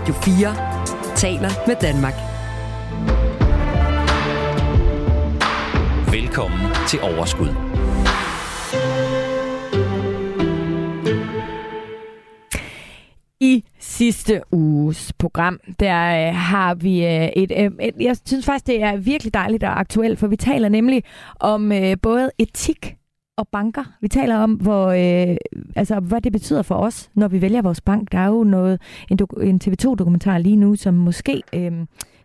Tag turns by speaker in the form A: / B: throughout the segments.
A: Radio 4 taler med Danmark.
B: Velkommen til Overskud.
C: I sidste uges program, der øh, har vi øh, et, øh, et... Jeg synes faktisk, det er virkelig dejligt og aktuelt, for vi taler nemlig om øh, både etik og banker. Vi taler om, hvor, øh, altså, hvad det betyder for os, når vi vælger vores bank. Der er jo noget, en, en TV2-dokumentar lige nu, som måske øh,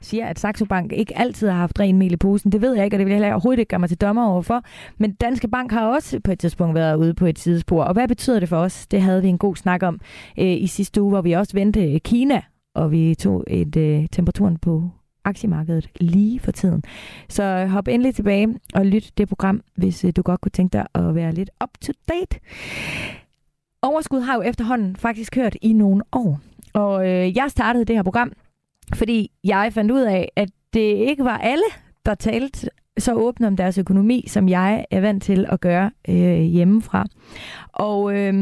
C: siger, at Saxo Bank ikke altid har haft ren mel i posen. Det ved jeg ikke, og det vil jeg overhovedet ikke gøre mig til dommer overfor. Men Danske Bank har også på et tidspunkt været ude på et sidespor. Og hvad betyder det for os? Det havde vi en god snak om øh, i sidste uge, hvor vi også vendte Kina, og vi tog et øh, temperaturen på aktiemarkedet lige for tiden. Så hop endelig tilbage og lyt det program, hvis øh, du godt kunne tænke dig at være lidt up to date. Overskud har jo efterhånden faktisk kørt i nogle år. Og øh, jeg startede det her program, fordi jeg fandt ud af, at det ikke var alle, der talte så åbent om deres økonomi, som jeg er vant til at gøre øh, hjemmefra. Og øh,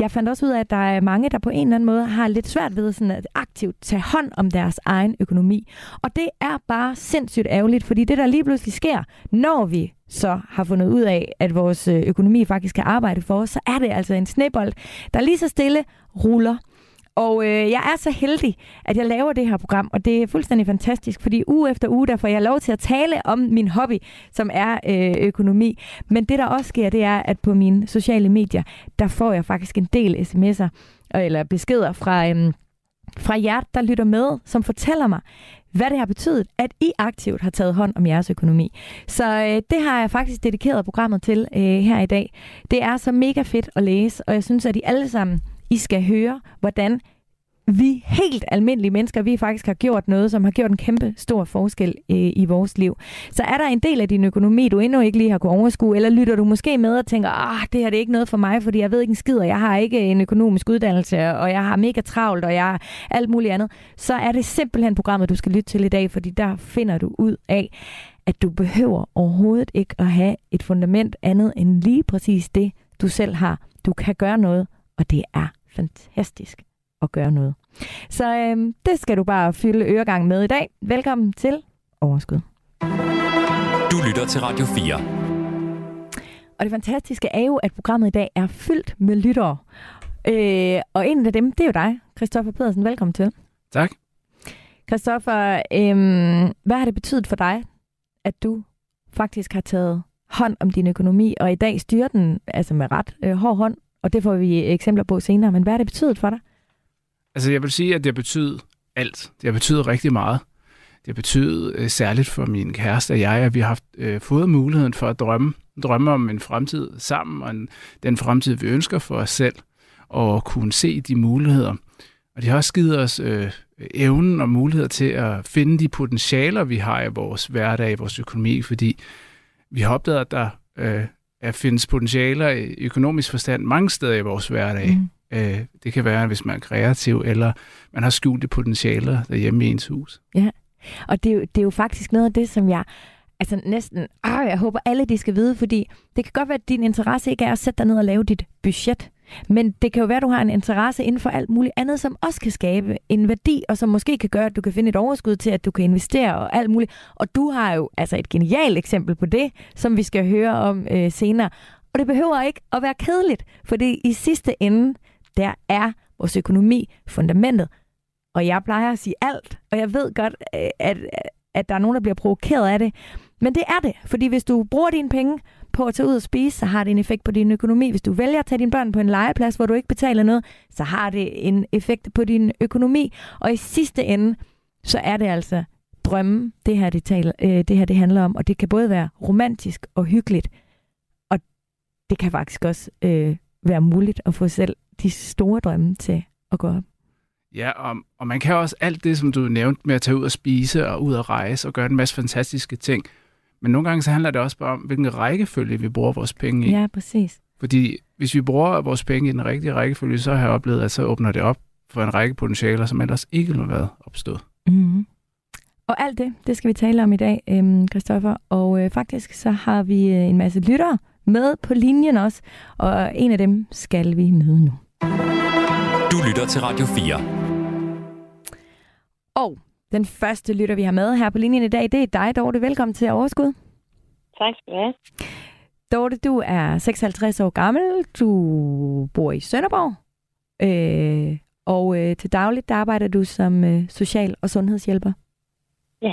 C: jeg fandt også ud af, at der er mange, der på en eller anden måde har lidt svært ved sådan at aktivt tage hånd om deres egen økonomi. Og det er bare sindssygt ærgerligt, fordi det, der lige pludselig sker, når vi så har fundet ud af, at vores øh, økonomi faktisk kan arbejde for os, så er det altså en snebold, der lige så stille ruller og øh, jeg er så heldig, at jeg laver det her program, og det er fuldstændig fantastisk, fordi uge efter uge, der får jeg lov til at tale om min hobby, som er øh, økonomi. Men det, der også sker, det er, at på mine sociale medier, der får jeg faktisk en del sms'er, eller beskeder fra, øh, fra jer, der lytter med, som fortæller mig, hvad det har betydet, at I aktivt har taget hånd om jeres økonomi. Så øh, det har jeg faktisk dedikeret programmet til øh, her i dag. Det er så mega fedt at læse, og jeg synes, at I alle sammen i skal høre, hvordan vi helt almindelige mennesker, vi faktisk har gjort noget, som har gjort en kæmpe stor forskel øh, i vores liv. Så er der en del af din økonomi, du endnu ikke lige har kunnet overskue, eller lytter du måske med og tænker, ah, det her det er ikke noget for mig, fordi jeg ved ikke en skid, og jeg har ikke en økonomisk uddannelse, og jeg har mega travlt, og jeg har alt muligt andet, så er det simpelthen programmet, du skal lytte til i dag, fordi der finder du ud af, at du behøver overhovedet ikke at have et fundament andet end lige præcis det, du selv har. Du kan gøre noget, og det er fantastisk at gøre noget. Så øh, det skal du bare fylde øregang med i dag. Velkommen til Overskud.
B: Du lytter til Radio 4.
C: Og det fantastiske er jo, at programmet i dag er fyldt med lyttere. Øh, og en af dem, det er jo dig, Christoffer Pedersen. Velkommen til.
D: Tak.
C: Christoffer, øh, hvad har det betydet for dig, at du faktisk har taget hånd om din økonomi, og i dag styrer den altså med ret øh, hård hånd, og det får vi eksempler på senere, men hvad har det betydet for dig?
D: Altså jeg vil sige, at det betyder alt. Det betyder rigtig meget. Det betyder øh, særligt for min kæreste og jeg, at vi har haft, øh, fået muligheden for at drømme, drømme om en fremtid sammen, og en, den fremtid, vi ønsker for os selv, og kunne se de muligheder. Og det har også givet os øh, evnen og muligheder til at finde de potentialer, vi har i vores hverdag, i vores økonomi, fordi vi har opdaget, at der øh, er findes potentialer i økonomisk forstand mange steder i vores hverdag. Mm. Øh, det kan være, hvis man er kreativ, eller man har skjulte potentialer derhjemme i ens hus.
C: Ja, og det er, jo, det er jo faktisk noget af det, som jeg altså næsten, øh, jeg håber alle de skal vide, fordi det kan godt være, at din interesse ikke er at sætte dig ned og lave dit budget. Men det kan jo være, at du har en interesse inden for alt muligt andet, som også kan skabe en værdi, og som måske kan gøre, at du kan finde et overskud til, at du kan investere og alt muligt. Og du har jo altså et genialt eksempel på det, som vi skal høre om øh, senere. Og det behøver ikke at være kedeligt, for det i sidste ende, der er vores økonomi fundamentet. Og jeg plejer at sige alt, og jeg ved godt, øh, at, at der er nogen, der bliver provokeret af det. Men det er det, fordi hvis du bruger dine penge på at tage ud og spise, så har det en effekt på din økonomi. Hvis du vælger at tage dine børn på en legeplads, hvor du ikke betaler noget, så har det en effekt på din økonomi. Og i sidste ende, så er det altså drømme, det her det, taler, øh, det her det handler om. Og det kan både være romantisk og hyggeligt, og det kan faktisk også øh, være muligt at få selv de store drømme til at gå op.
D: Ja, og, og man kan også alt det, som du nævnte med at tage ud og spise og ud og rejse og gøre en masse fantastiske ting. Men nogle gange så handler det også bare om, hvilken rækkefølge vi bruger vores penge i.
C: Ja, præcis.
D: Fordi hvis vi bruger vores penge i den rigtige rækkefølge, så har jeg oplevet, at så åbner det op for en række potentialer, som ellers ikke ville have været opstået.
C: Mm-hmm. Og alt det, det skal vi tale om i dag, øhm, Christoffer. Og øh, faktisk så har vi øh, en masse lyttere med på linjen også, og en af dem skal vi møde nu.
B: Du lytter lytter til Radio 4.
C: Og den første lytter, vi har med her på linjen i dag, det er dig, Dorte. Velkommen til Overskud.
E: Tak skal du have.
C: Dorte, du er 56 år gammel. Du bor i Sønderborg. Øh, og øh, til dagligt der arbejder du som øh, social- og sundhedshjælper.
E: Ja.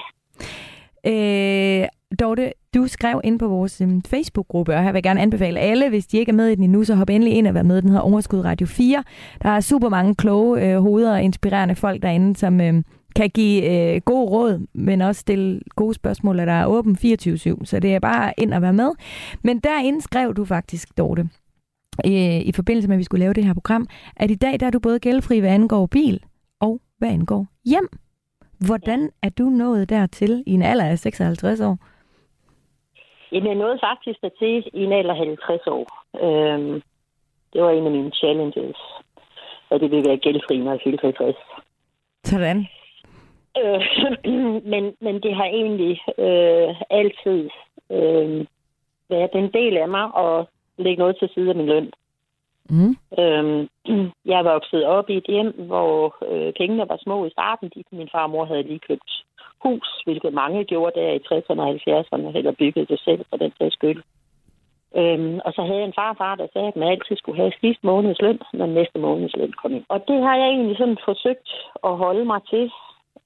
C: Øh, Dorte, du skrev ind på vores um, Facebook-gruppe, og her vil jeg gerne anbefale alle, hvis de ikke er med i den endnu, så hop endelig ind og vær med. Den hedder Overskud Radio 4. Der er super mange kloge øh, hoveder og inspirerende folk derinde, som øh, kan give øh, gode råd, men også stille gode spørgsmål, og der er åben 24-7. Så det er bare ind og være med. Men derinde skrev du faktisk, Dorte, øh, i forbindelse med, at vi skulle lave det her program, at i dag der er du både gældfri, hvad angår bil, og hvad angår hjem. Hvordan er du nået dertil i en alder af 56 år?
E: Jamen, jeg nåede faktisk dertil i en alder af 50 år. Øhm, det var en af mine challenges, at det ville være gældfri, når jeg fyldte 50.
C: Sådan.
E: Øh, men, men det har egentlig øh, altid øh, været en del af mig at lægge noget til side af min løn.
C: Mm.
E: Øhm, jeg er vokset op i et hjem, hvor øh, pengene var små i starten. De, min far og mor havde lige købt hus, hvilket mange gjorde der i 60'erne og 70'erne, eller byggede det selv for den sags skyld. Øhm, og så havde jeg en farfar, der sagde, at man altid skulle have sidste måneds løn, når næste måneds løn kom ind. Og det har jeg egentlig sådan forsøgt at holde mig til.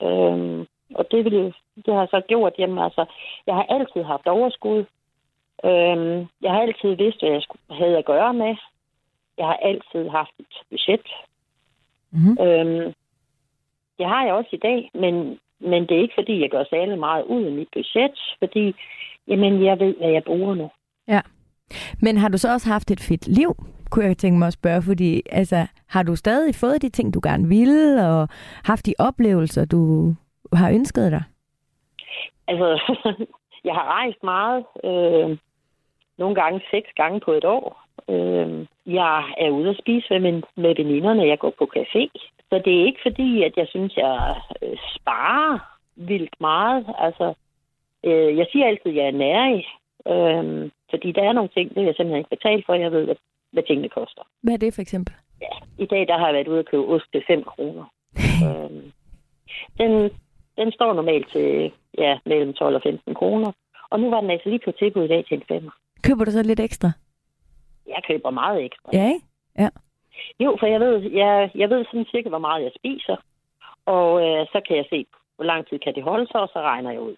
E: Øhm, og det, vil, det har så gjort. Jamen, altså, jeg har altid haft overskud. Øhm, jeg har altid vidst, hvad jeg skulle, havde at gøre med. Jeg har altid haft et budget.
C: Mm-hmm.
E: Øhm, det har jeg også i dag, men, men det er ikke, fordi jeg gør særlig meget ud af mit budget, fordi jamen, jeg ved, hvad jeg bruger nu.
C: Ja. Men har du så også haft et fedt liv, kunne jeg tænke mig at spørge, fordi altså, har du stadig fået de ting, du gerne ville, og haft de oplevelser, du har ønsket dig?
E: Altså, jeg har rejst meget. Øh, nogle gange seks gange på et år. Øh, jeg er ude at spise med, min, med veninderne. Jeg går på café. Så det er ikke fordi, at jeg synes, jeg øh, sparer vildt meget. Altså, øh, jeg siger altid, at jeg er nærig. Øh, fordi der er nogle ting, det er jeg simpelthen ikke betalt for. Jeg ved, hvad, hvad tingene koster.
C: Hvad er det for eksempel?
E: Ja, i dag der har jeg været ude at købe ost til 5 kroner. øh, den, den står normalt til ja, mellem 12 og 15 kroner. Og nu var den altså lige på tilbud i dag til en femmer.
C: Køber du så lidt ekstra?
E: Jeg køber meget ekstra.
C: Ja, ikke? Ja.
E: Jo, for jeg ved, jeg, jeg ved sådan cirka, hvor meget jeg spiser. Og øh, så kan jeg se, hvor lang tid kan det holde sig, og så regner jeg ud.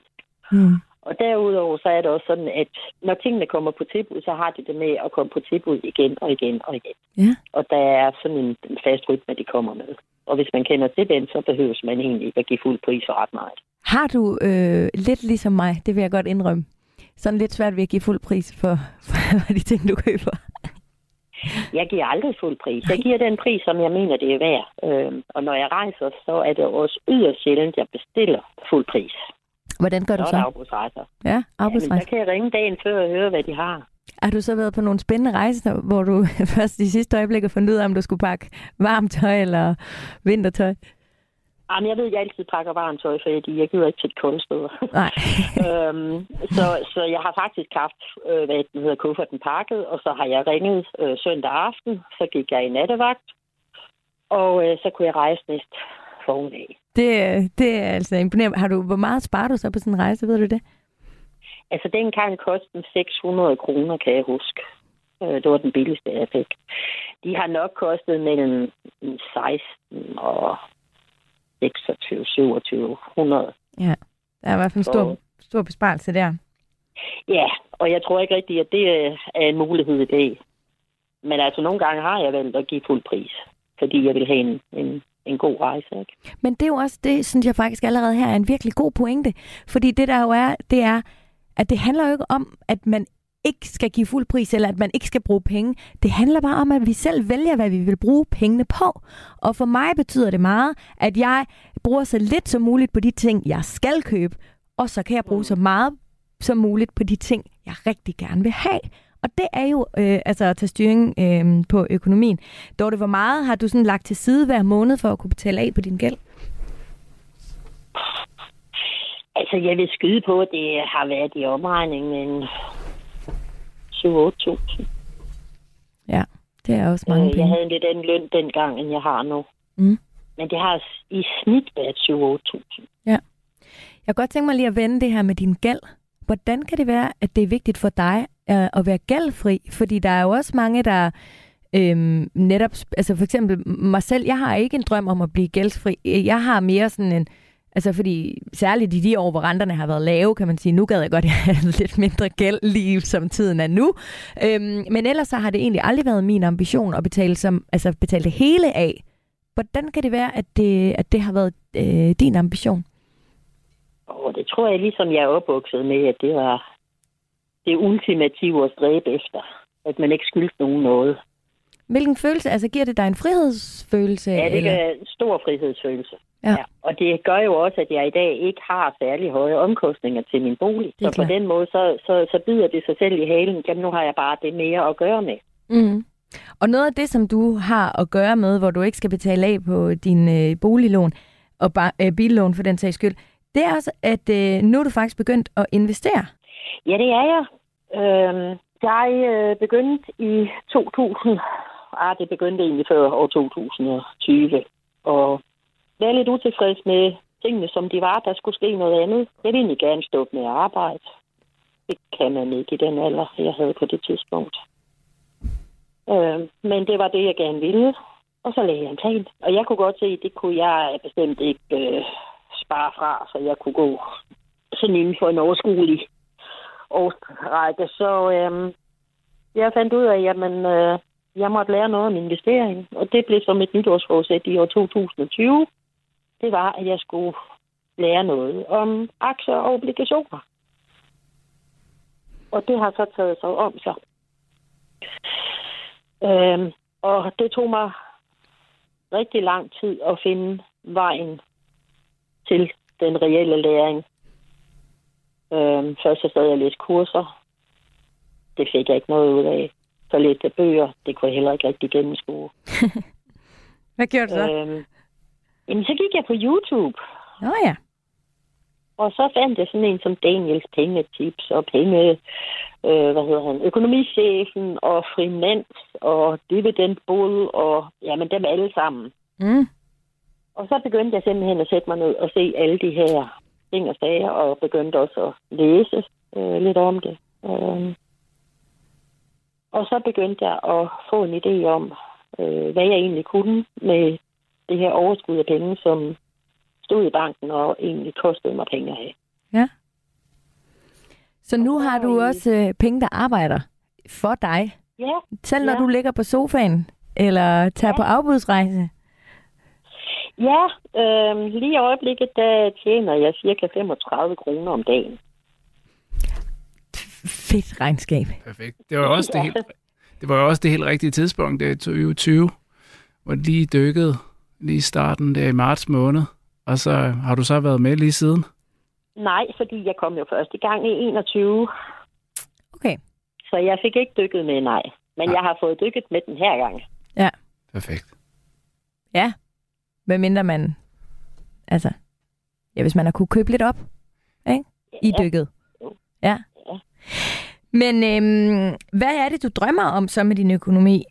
C: Mm.
E: Og derudover så er det også sådan, at når tingene kommer på tilbud, så har de det med at komme på tilbud igen og igen og igen.
C: Ja.
E: Og der er sådan en, fast rytme, de kommer med. Og hvis man kender til den, så behøver man egentlig ikke at give fuld pris for ret meget.
C: Har du øh, lidt ligesom mig, det vil jeg godt indrømme, sådan lidt svært ved at give fuld pris for, for de ting, du køber?
E: Jeg giver aldrig fuld pris. Jeg giver den pris, som jeg mener, det er værd. Øhm, og når jeg rejser, så er det også yderst sjældent, jeg bestiller fuld pris.
C: Hvordan gør du
E: Så er
C: så?
E: der afbudsrejser.
C: Ja,
E: Ja, men
C: arbejdsrejse.
E: så kan jeg ringe dagen før og høre, hvad de har.
C: Har du så været på nogle spændende rejser, hvor du først i sidste øjeblik har fundet ud af, om du skulle pakke varmt tøj eller vintertøj?
E: Jamen, jeg ved, at jeg altid pakker varmt tøj, fordi jeg gider ikke til et steder.
C: Nej.
E: øhm, så, så jeg har faktisk haft, øh, hvad den hedder, kufferten pakket, og så har jeg ringet øh, søndag aften, så gik jeg i nattevagt, og øh, så kunne jeg rejse næste formiddag.
C: Det, det er altså imponerende. Har du, hvor meget sparer du så på sådan en rejse, ved du det?
E: Altså, dengang kostede den 600 kroner, kan jeg huske. Øh, det var den billigste, jeg fik. De har nok kostet mellem 16 og 26, 27, 100.
C: Ja, der er i hvert fald en stor,
E: Og-
C: stor besparelse der.
E: Ja, og jeg tror ikke rigtigt, at det er en mulighed i dag. Men altså, nogle gange har jeg valgt at give fuld pris, fordi jeg vil have en, en, en god rejse. Ikke?
C: Men det er jo også, det synes jeg faktisk allerede her er en virkelig god pointe. Fordi det der jo er, det er, at det handler jo ikke om, at man ikke skal give fuld pris, eller at man ikke skal bruge penge. Det handler bare om, at vi selv vælger, hvad vi vil bruge pengene på. Og for mig betyder det meget, at jeg bruger så lidt som muligt på de ting, jeg skal købe, og så kan jeg bruge så meget som muligt på de ting, jeg rigtig gerne vil have. Og det er jo øh, altså at tage styring øh, på økonomien. Dorte, hvor meget har du sådan lagt til side hver måned for at kunne betale af på din gæld?
E: Altså, jeg vil skyde på, at det har været i omregning en 7-8.000.
C: Ja, det er også mange
E: Øh, jeg
C: penge.
E: havde en lidt anden løn dengang, end jeg har nu.
C: Mm.
E: Men det har i snit været 7-8.000.
C: Jeg kan godt tænke mig lige at vende det her med din gæld. Hvordan kan det være, at det er vigtigt for dig øh, at være gældfri? Fordi der er jo også mange, der øhm, netop, altså for eksempel mig selv, jeg har ikke en drøm om at blive gældfri. Jeg har mere sådan en, altså fordi særligt i de år, hvor renterne har været lave, kan man sige, nu gad jeg godt have lidt mindre gæld lige som tiden er nu. Øhm, men ellers så har det egentlig aldrig været min ambition at betale, som, altså betale det hele af. Hvordan kan det være, at det, at det har været øh, din ambition?
E: Og det tror jeg, ligesom jeg er opvokset med, at det var det ultimative at stræbe efter. At man ikke skyldte nogen noget.
C: Hvilken følelse? Altså giver det dig en frihedsfølelse?
E: Ja, det
C: eller?
E: er en stor frihedsfølelse.
C: Ja.
E: Og det gør jo også, at jeg i dag ikke har særlig høje omkostninger til min bolig. Så på den måde, så, så, så bider det sig selv i halen. Jamen, nu har jeg bare det mere at gøre med.
C: Mm. Og noget af det, som du har at gøre med, hvor du ikke skal betale af på din øh, boliglån og ba- øh, billån for den sags skyld, det er også, at øh, nu er du faktisk begyndt at investere.
E: Ja, det er jeg. Øh, jeg øh, begyndte i 2000. Ah, det begyndte egentlig før år 2020. Og jeg lidt utilfreds med tingene, som de var. Der skulle ske noget andet. Jeg ville egentlig gerne stå med at arbejde. Det kan man ikke i den alder, jeg havde på det tidspunkt. Øh, men det var det, jeg gerne ville. Og så lagde jeg en plan. Og jeg kunne godt se, at det kunne jeg bestemt ikke øh, spare fra, så jeg kunne gå sådan inden for en overskuelig årsrække. Så øh, jeg fandt ud af, at jamen, øh, jeg måtte lære noget om investering. Og det blev så mit nytårsforsæt i år 2020. Det var, at jeg skulle lære noget om aktier og obligationer. Og det har så taget sig om sig. Øhm, og det tog mig rigtig lang tid at finde vejen til den reelle læring. Øhm, først så sad jeg og læste kurser. Det fik jeg ikke noget ud af. Så læste jeg bøger. Det kunne jeg heller ikke rigtig gennemskue.
C: Hvad gjorde du så?
E: Øhm, jamen, så gik jeg på YouTube.
C: Nå ja.
E: Og så fandt jeg sådan en som Daniels pengetips og penge, øh, hvad hedder han, økonomichefen og Frimans og dividendbod og jamen dem alle sammen.
C: Mm.
E: Og så begyndte jeg simpelthen at sætte mig ned og se alle de her ting og sager, og begyndte også at læse øh, lidt om det. Øh. Og så begyndte jeg at få en idé om, øh, hvad jeg egentlig kunne med det her overskud af penge, som stod i banken og egentlig kostede mig penge af.
C: Så nu har du
E: i-
C: også øh, penge, der arbejder for dig.
E: Ja,
C: Selv når
E: Ja.
C: du ligger på sofaen eller tager
E: Ja.
C: på afbudsrejse.
E: Ja øh, lige i øjeblikket, der tjener jeg cirka 35 kroner om dagen.
C: Fedt regnskab.
D: Perfekt. Det var også det helt, det var jo også det helt rigtige tidspunkt, det er 2020, hvor det lige dykkede lige i starten der i marts måned. Og så har du så været med lige siden.
E: Nej, fordi jeg kom jo først i gang i 21,
C: Okay.
E: så jeg fik ikke dykket med, nej. Men
D: Nej.
E: jeg har fået dykket med den her gang.
D: Perfekt.
C: Ja. Hvad mindre man... Altså... Ja, hvis man har kunne købe lidt op. Ikke? I
E: Ja.
C: dykket. Ja.
E: Ja.
C: Men øhm, hvad er det, du drømmer om så med din økonomi?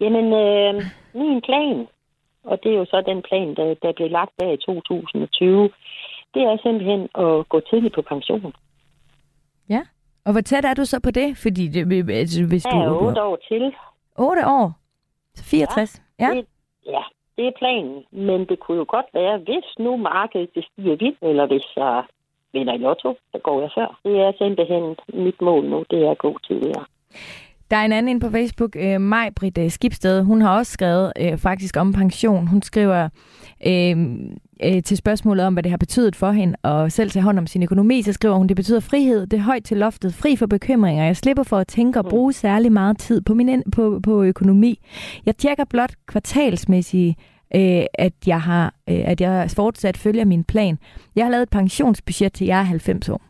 E: Jamen, øh, min plan, og det er jo så den plan, der, der blev lagt der i 2020, det er simpelthen at gå tidligt på pension.
C: Og hvor tæt er du så på det? Fordi det, altså, hvis
E: Der
C: du...
E: er
C: du
E: otte år til.
C: 8 år. Så 64. Ja.
E: Det, ja, det er planen. Men det kunne jo godt være, hvis nu markedet det stiger vildt, eller hvis jeg vinder i lotto, så går jeg før. Det er simpelthen mit mål nu, det er at gå tidligere.
C: Der er en anden på Facebook, øh, Maj Britt øh, Skibsted. Hun har også skrevet øh, faktisk om pension. Hun skriver øh, øh, til spørgsmålet om, hvad det har betydet for hende at selv tage hånd om sin økonomi, så skriver hun, det betyder frihed, det er højt til loftet, fri for bekymringer. Jeg slipper for at tænke og bruge særlig meget tid på, min, på, på økonomi. Jeg tjekker blot kvartalsmæssigt, øh, at, jeg har, øh, at jeg fortsat følger min plan. Jeg har lavet et pensionsbudget til jeg er 90 år.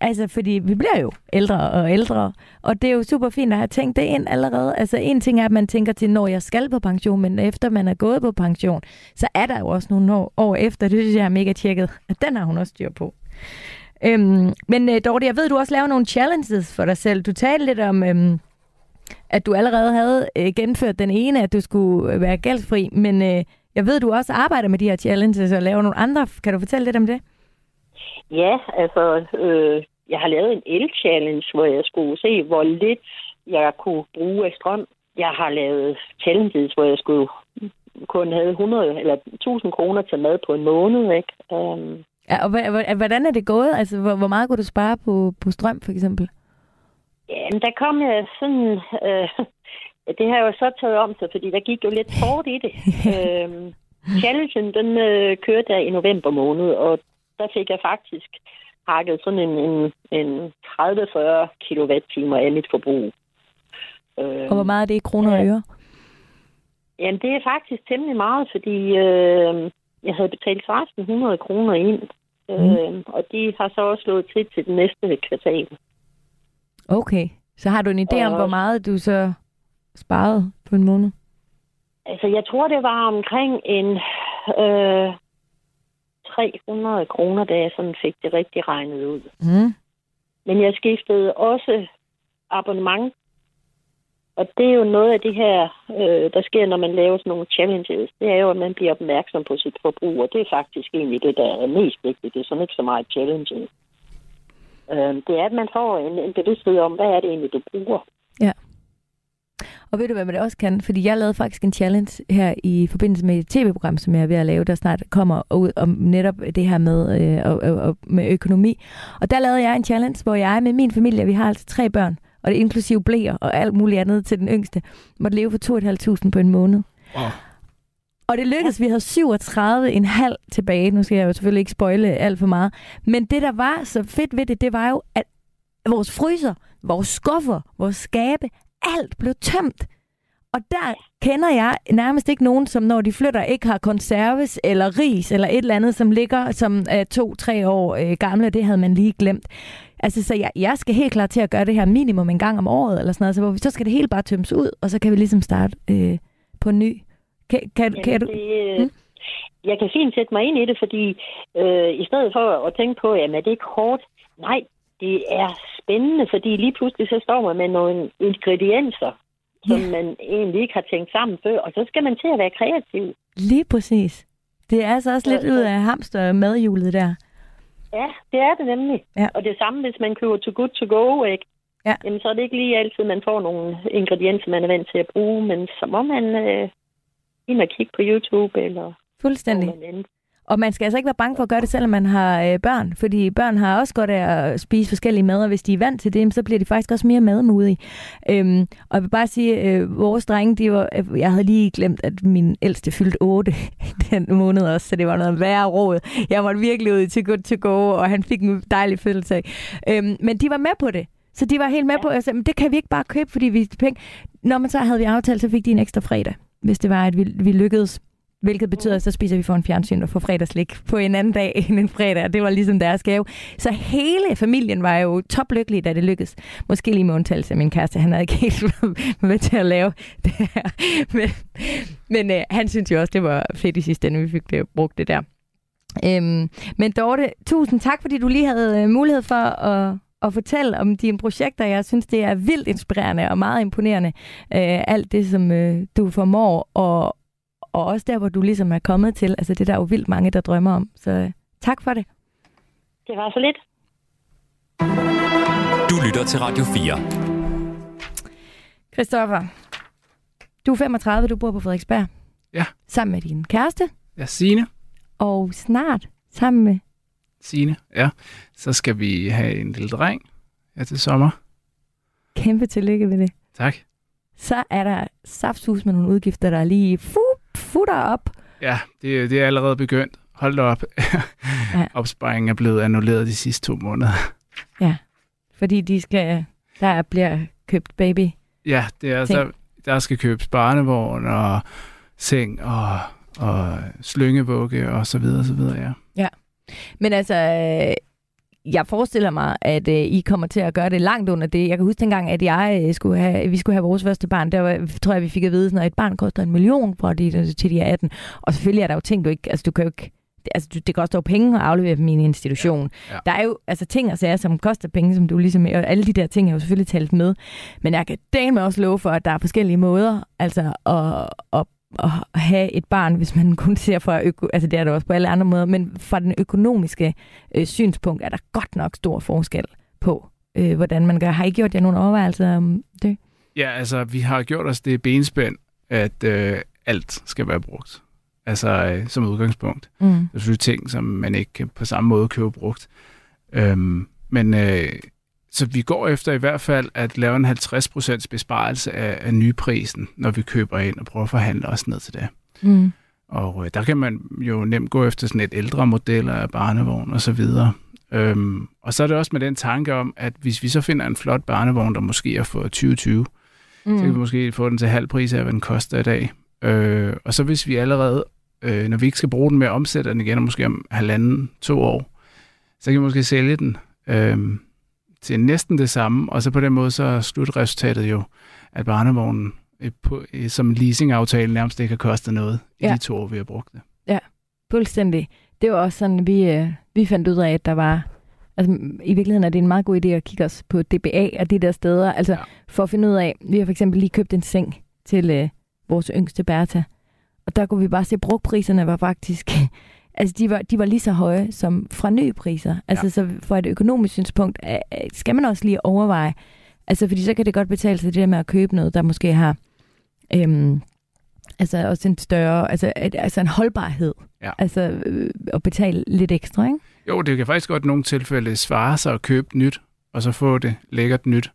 C: Altså, fordi vi bliver jo ældre og ældre, og det er jo super fint at have tænkt det ind allerede. Altså, en ting er, at man tænker til, når jeg skal på pension, men efter man er gået på pension, så er der jo også nogle år, år efter. Det synes jeg er mega tjekket, at den har hun også styr på. Øhm, men øh, Dorte, jeg ved, du også laver nogle challenges for dig selv. Du talte lidt om, øhm, at du allerede havde øh, genført den ene, at du skulle øh, være gældsfri, men øh, jeg ved, du også arbejder med de her challenges og laver nogle andre. Kan du fortælle lidt om det?
E: Ja, altså, øh, jeg har lavet en el-challenge, hvor jeg skulle se, hvor lidt jeg kunne bruge af strøm. Jeg har lavet challenges, hvor jeg skulle kun have 100 eller 1000 kroner til mad på en måned, ikke? Um,
C: ja, og hvordan er det gået? Altså, hvor, hvor meget kunne du spare på, på strøm, for eksempel?
E: Ja, der kom jeg sådan... Øh, det har jeg jo så taget om sig, fordi der gik jo lidt hårdt i det. øhm, challengen, den øh, kørte jeg i november måned, og der fik jeg faktisk hakket sådan en, en, en 30-40 kWh af mit forbrug.
C: Øhm, og hvor meget er det i kroner og øre?
E: Jamen, det er faktisk temmelig meget, fordi øh, jeg havde betalt 1600 kroner ind, øh, mm. og de har så også slået til til den næste kvartal.
C: Okay, så har du en idé og, om, hvor meget du så sparede på en måned?
E: Altså, jeg tror, det var omkring en øh, 300 kroner, da jeg sådan fik det rigtig regnet ud. Mm. Men jeg skiftede også abonnement og det er jo noget af det her, øh, der sker, når man laver sådan nogle challenges. Det er jo, at man bliver opmærksom på sit forbrug, og det er faktisk egentlig det, der er mest vigtigt. Det er sådan ikke så meget challenges. Øh, det er, at man får en, en bevidsthed om, hvad er det egentlig, du bruger.
C: Ja. Og ved du, hvad man det også kan? Fordi jeg lavede faktisk en challenge her i forbindelse med et tv-program, som jeg er ved at lave, der snart kommer ud om netop det her med, øh, og, og, og med økonomi. Og der lavede jeg en challenge, hvor jeg med min familie, vi har altså tre børn, og det inklusive blæer og alt muligt andet til den yngste, måtte leve for 2.500 på en måned. Wow. Og det lykkedes, vi havde 37,5 tilbage. Nu skal jeg jo selvfølgelig ikke spoile alt for meget. Men det, der var så fedt ved det, det var jo, at vores fryser, vores skuffer, vores skabe, alt blev tømt. Og der kender jeg nærmest ikke nogen, som når de flytter, ikke har konserves eller ris eller et eller andet, som ligger som uh, to-tre år uh, gamle. Det havde man lige glemt. Altså, så jeg, jeg skal helt klart til at gøre det her minimum en gang om året, eller sådan noget, så, hvor vi, så skal det helt bare tømmes ud, og så kan vi ligesom starte øh, på ny. Kan, kan, Jamen, kan du...
E: Det, hmm? Jeg kan fint sætte mig ind i det, fordi øh, i stedet for at tænke på, jamen er det ikke hårdt? Nej, det er spændende, fordi lige pludselig så står man med nogle ingredienser, som ja. man egentlig ikke har tænkt sammen før, og så skal man til at være kreativ.
C: Lige præcis. Det er altså også lidt ud af hamster madhjulet der.
E: Ja, det er det nemlig. Ja. Og det samme, hvis man køber to good to go, ikke? Ja. Jamen, så er det ikke lige altid, man får nogle ingredienser, man er vant til at bruge, men så må man øh, ind og kigge på YouTube, eller
C: Fuldstændig. Og man skal altså ikke være bange for at gøre det, selvom man har øh, børn, fordi børn har også godt af at spise forskellige mad, og hvis de er vant til det, så bliver de faktisk også mere madmodige. Øhm, og jeg vil bare sige, øh, vores drenge, de var, øh, jeg havde lige glemt, at min ældste fyldte 8 den måned også, så det var noget værre råd. Jeg var virkelig ude til good to go, og han fik en dejlig fødselsdag. Øhm, men de var med på det. Så de var helt med på, at men det kan vi ikke bare købe, fordi vi penge. Når man så havde vi aftalt, så fik de en ekstra fredag, hvis det var, at vi, vi lykkedes. Hvilket betyder, at så spiser vi for en fjernsyn og får fredagslik på en anden dag end en fredag. Det var ligesom deres gave. Så hele familien var jo toplykkelig, da det lykkedes. Måske lige med undtagelse af min kæreste. Han havde ikke helt med til at lave det her. Men, men øh, han synes jo også, det var fedt i sidste ende, vi fik det, brugt det der. Øhm, men Dorte, tusind tak, fordi du lige havde øh, mulighed for at, at fortælle om dine projekter. Jeg synes, det er vildt inspirerende og meget imponerende. Øh, alt det, som øh, du formår. Og, og også der, hvor du ligesom er kommet til. Altså det der er jo vildt mange, der drømmer om. Så øh, tak for det.
E: Det var så lidt.
B: Du lytter til Radio 4.
C: Christoffer, du er 35, du bor på Frederiksberg.
D: Ja.
C: Sammen med din kæreste.
D: Ja, Signe.
C: Og snart sammen med...
D: Signe, ja. Så skal vi have en lille dreng ja, til sommer.
C: Kæmpe tillykke med det.
D: Tak.
C: Så er der safthus med nogle udgifter, der er lige fu futter op.
D: Ja, det, det er allerede begyndt. Hold da op. ja. Opsparingen er blevet annulleret de sidste to måneder.
C: Ja, fordi de skal, der bliver købt baby.
D: Ja, det er altså, der skal købes barnevogn og seng og, og slyngevugge og så videre, så videre, ja.
C: Ja, men altså, jeg forestiller mig, at øh, I kommer til at gøre det langt under det. Jeg kan huske dengang, at jeg øh, skulle have, vi skulle have vores første barn. Der var, tror jeg, vi fik at vide, at et barn koster en million fra de, til de er 18. Og selvfølgelig er der jo ting, du ikke... Altså, du kan jo ikke altså, det koster jo penge at aflevere dem i en institution.
D: Ja. Ja.
C: Der er jo altså, ting og sager, som koster penge, som du ligesom, og alle de der ting er jo selvfølgelig talt med. Men jeg kan med også love for, at der er forskellige måder altså, at, at at have et barn, hvis man kun ser fra, øko, altså det er der også på alle andre måder, men fra den økonomiske øh, synspunkt er der godt nok stor forskel på, øh, hvordan man gør. Har I gjort jer nogle overvejelser om det?
D: Ja, altså, vi har gjort os det benspænd, at øh, alt skal være brugt. Altså, øh, som udgangspunkt.
C: Mm.
D: Det er selvfølgelig ting, som man ikke kan på samme måde købe brugt. Øhm, men øh, så vi går efter i hvert fald at lave en 50% besparelse af, af nyprisen, når vi køber ind og prøver at forhandle os ned til det.
C: Mm.
D: Og øh, der kan man jo nemt gå efter sådan et ældre model af barnevogn og så videre. Øhm, og så er det også med den tanke om, at hvis vi så finder en flot barnevogn, der måske er for 2020, mm. så kan vi måske få den til halv pris af, hvad den koster i dag. Øh, og så hvis vi allerede, øh, når vi ikke skal bruge den med at omsætte den igen, og måske om halvanden, to år, så kan vi måske sælge den øh, til næsten det samme, og så på den måde så er slutresultatet jo, at barnevognen øh, på, øh, som leasingaftale nærmest ikke har kostet noget i
C: Ja.
D: de to år, vi har brugt det.
C: Fuldstændig. Det var også sådan, vi, øh, vi fandt ud af, at der var... Altså, i virkeligheden er det en meget god idé at kigge os på DBA og de der steder. Altså,
D: Ja.
C: ja. for at finde ud af... Vi har for eksempel lige købt en seng til øh, vores yngste Bertha. Og der kunne vi bare se, at brugpriserne var faktisk... altså, de var, de var lige så høje som fra nye priser. Altså,
D: Ja.
C: så for et økonomisk synspunkt skal man også lige overveje. Altså, fordi så kan det godt betale sig det der med at købe noget, der måske har... Øhm, altså også en større, altså, et, altså en holdbarhed.
D: Ja.
C: Altså øh, at betale lidt ekstra, ikke?
D: Jo, det kan faktisk godt i nogle tilfælde svare sig at købe nyt, og så få det lækkert nyt.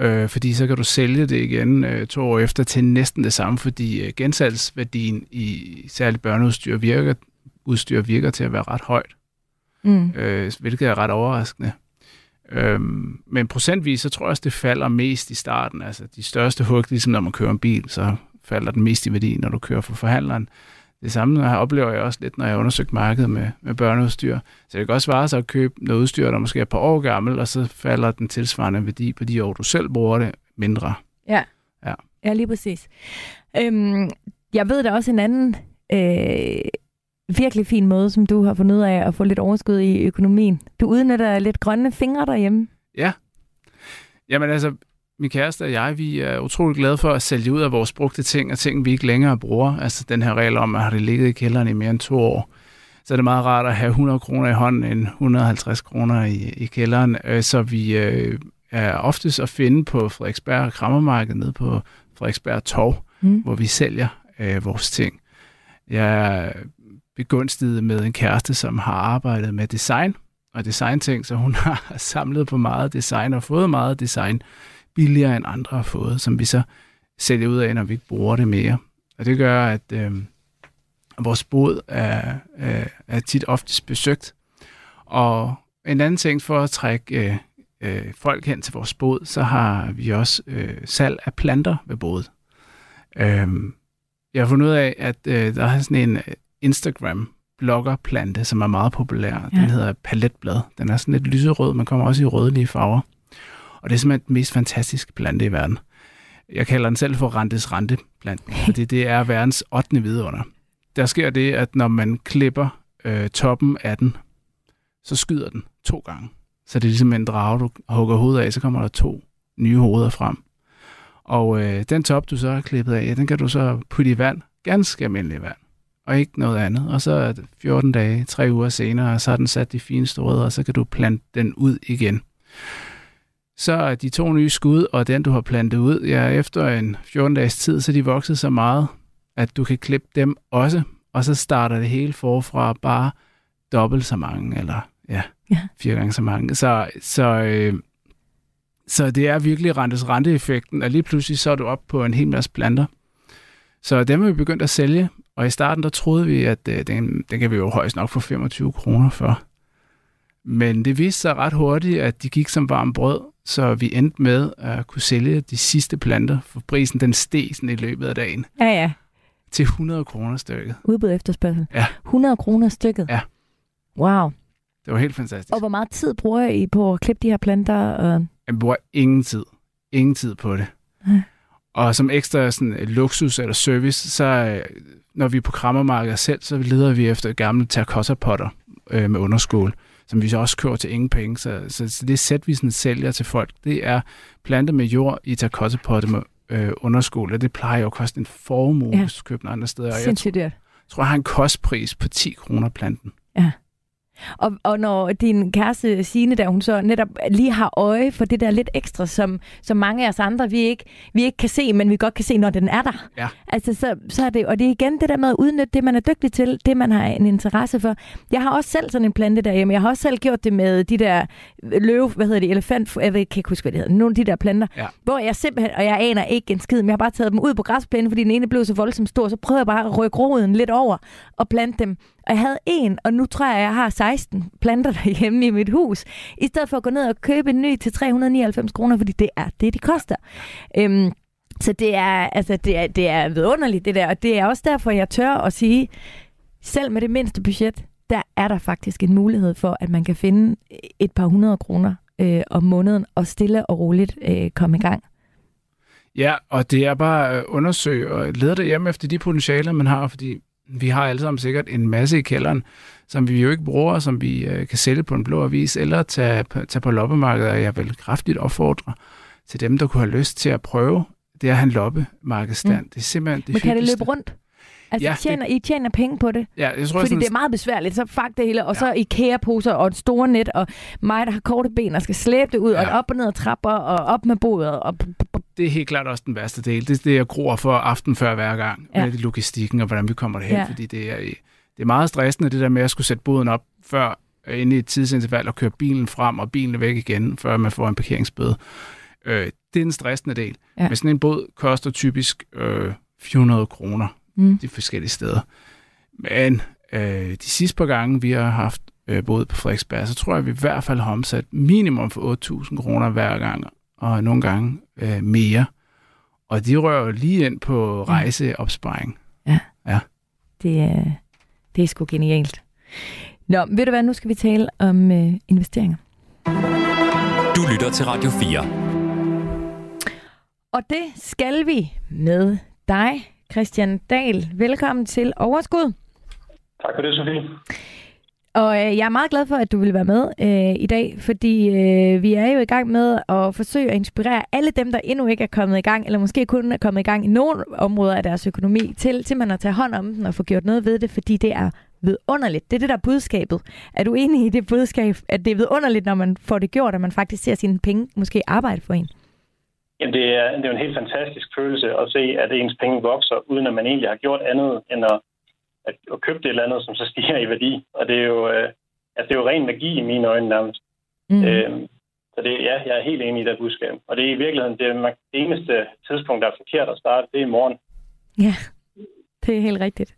D: Øh, fordi så kan du sælge det igen øh, to år efter til næsten det samme, fordi øh, gensalgsværdien i særligt børneudstyr virker, udstyr virker til at være ret højt,
C: Mm.
D: øh, hvilket er ret overraskende. Øhm, men procentvis, så tror jeg også, det falder mest i starten. Altså de største hug, ligesom når man kører en bil, så falder den mest i værdi, når du kører for forhandleren. Det samme her oplever jeg også lidt, når jeg har undersøgt markedet med, med børneudstyr. Så det kan også svare sig at købe noget udstyr, der måske er et par år gammel, og så falder den tilsvarende værdi på de år, du selv bruger det, mindre.
C: Ja, lige præcis. Øhm, jeg ved da også en anden øh, virkelig fin måde, som du har fundet ud af at få lidt overskud i økonomien. Du udnytter lidt grønne fingre derhjemme.
D: Ja. Jamen altså, min kæreste og jeg, vi er utrolig glade for at sælge ud af vores brugte ting, og ting, vi ikke længere bruger. Altså den her regel om, at har det ligget i kælderen i mere end to år, så er det meget rart at have 100 kroner i hånden end 150 kroner i, i kælderen. Øh, Så vi øh, er oftest at finde på Frederiksberg Krammermarked nede på Frederiksberg Torv,
C: Mm.
D: hvor vi sælger øh, vores ting. Jeg er begunstiget med en kæreste, som har arbejdet med design og designting, så hun har samlet på meget design og fået meget design billigere end andre har fået, som vi så sælger ud af, når vi ikke bruger det mere. Og det gør, at øh, vores bod er, øh, er tit oftest besøgt. Og en anden ting for at trække øh, øh, folk hen til vores bod, så har vi også øh, salg af planter ved bodet. Øh, jeg har fundet ud af, at øh, der er sådan en øh, Instagram-bloggerplante, som er meget populær. Ja. Den hedder paletblad. Den er sådan lidt lyserød, man kommer også i rødlige farver. Og det er simpelthen den mest fantastiske plante i verden. Jeg kalder den selv for Rantes Rante-planten, fordi det er verdens 8. vidunder. Der sker det, at når man klipper øh, toppen af den, så skyder den to gange. Så det er ligesom en drage, du hugger hovedet af, så kommer der to nye hoveder frem. Og øh, den top, du så har klippet af, den kan du så putte i vand, ganske almindelig vand, og ikke noget andet. Og så er det 14 dage, 3 uger senere, så har den sat de fineste rødder, og så kan du plante den ud igen. Så er de to nye skud, og den, du har plantet ud, ja, efter en 14 dages tid, så er de vokset så meget, at du kan klippe dem også, og så starter det hele forfra bare dobbelt så mange, eller ja,
C: Ja.
D: fire gange så mange. Så, så, øh, så det er virkelig rentes renteeffekten, og lige pludselig så er du op på en hel masse planter. Så dem er vi begyndt at sælge, og i starten der troede vi, at øh, den, den kan vi jo højst nok få 25 kroner for. Men det viste sig ret hurtigt, at de gik som varmt brød, så vi endte med at kunne sælge de sidste planter, for prisen den steg sådan i løbet af dagen
C: Ja, ja.
D: til 100 kroner stykket.
C: Udbud efterspørgsel.
D: Ja.
C: 100 kroner stykket.
D: Ja.
C: Wow.
D: Det var helt fantastisk.
C: Og hvor meget tid bruger I på at klippe de her planter? Og...
D: Jeg bruger ingen tid. Ingen tid på det.
C: Nej.
D: Og som ekstra sådan, øh, luksus eller service, så øh, når vi er på krammermarkedet selv, så leder vi efter gamle terracotta-potter øh, med underskål, som vi så også kører til ingen penge. Så, så, så det sæt, vi sådan sælger til folk, det er plantet med jord i terracotta-potter med øh, underskål, og det plejer jo at koste en formue, ja. hvis du køber andre steder. Og jeg
C: Sindssygt dyrt.
D: tror, jeg har en kostpris på 10 kroner planten.
C: Og, og når din kæreste Signe, der hun så netop lige har øje for det der lidt ekstra, som, som mange af os andre, vi ikke, vi ikke kan se, men vi godt kan se, når den er der.
D: Ja.
C: Altså, så, så er det, og det er igen det der med at udnytte det, man er dygtig til, det man har en interesse for. Jeg har også selv sådan en plante derhjemme. Jeg har også selv gjort det med de der løve, hvad hedder det, elefant, jeg ved, kan ikke huske, hvad det hedder, nogle af de der planter,
D: Ja.
C: hvor jeg simpelthen, og jeg aner ikke en skid, men jeg har bare taget dem ud på græsplænen, fordi den ene blev så voldsomt stor, så prøvede jeg bare at rykke roden lidt over og plante dem. Og jeg havde en, og nu tror jeg, jeg har 16 planter derhjemme i mit hus, i stedet for at gå ned og købe en ny til 399 kroner, fordi det er det, de koster. Øhm, så det er, altså, det, er, det er vidunderligt, det der, og det er også derfor, jeg tør at sige, selv med det mindste budget, der er der faktisk en mulighed for, at man kan finde et par hundrede kroner øh, om måneden, og stille og roligt øh, komme i gang.
D: Ja, og det er bare øh, at undersøge og lede derhjemme efter de potentialer, man har, fordi vi har alle sammen sikkert en masse i kælderen, som vi jo ikke bruger, som vi øh, kan sælge på en blå avis, eller tage, på- tage på loppemarkedet, og jeg vil kraftigt opfordre til dem, der kunne have lyst til at prøve, det at have en loppemarkedsstand. Mm. Det er simpelthen det
C: Men kan det løbe rundt? Altså,
D: Ja,
C: ja, tjener, I tjener penge på det?
D: Ja, jeg tror,
C: Fordi
D: sådan,
C: det er meget besværligt. Så fuck det hele, og så IKEA-poser og et store net, og mig, der har korte ben og skal slæbe det ud, ja.
D: Ja.
C: og op og ned ad trapper, og op med bordet. Og...
D: det er helt klart også den værste del. Det er det, jeg gruer for aften før hver gang,
C: Ja.
D: med logistikken og hvordan vi kommer derhen,
C: Ja.
D: fordi det er, det er meget stressende, det der med at skulle sætte boden op før øh, inde i et tidsinterval og køre bilen frem, og bilen væk igen, før man får en parkeringsbøde. Øh, det er den stressende del.
C: Ja.
D: Men sådan en båd koster typisk øh, 400 kroner
C: Mm.
D: de forskellige steder. Men øh, de sidste par gange, vi har haft øh, båd på Frederiksberg, så tror jeg, at vi i hvert fald har omsat minimum for 8.000 kroner hver gang, og nogle gange øh, mere. Og de rører jo lige ind på rejseopsparing.
C: Det, er, det er sgu genialt. Nå, ved du hvad, nu skal vi tale om øh, investeringer.
B: Du lytter til Radio 4.
C: Og det skal vi med dig, Christian Dahl. Velkommen til Overskud.
F: Tak for det, Sofie.
C: Og øh, jeg er meget glad for, at du vil være med øh, i dag, fordi øh, vi er jo i gang med at forsøge at inspirere alle dem, der endnu ikke er kommet i gang, eller måske kun er kommet i gang i nogle områder af deres økonomi, til, til man at tage hånd om den og få gjort noget ved det, fordi det er vidunderligt. Det er det der er budskabet. Er du enig i det budskab, at det er vidunderligt, når man får det gjort, og man faktisk ser sine penge måske arbejde for en?
F: Jamen, det er, det er en helt fantastisk følelse at se, at ens penge vokser, uden at man egentlig har gjort andet end at, at, at købe det eller andet, som så stiger i værdi. Og det er jo, øh, altså, det er jo ren magi i mine øjne nærmest.
C: Mm.
F: Øhm, så det, ja, jeg er helt enig i det budskab. Og det er i virkeligheden det, det eneste tidspunkt, der er forkert at starte, det er i morgen.
C: Ja, det er helt rigtigt.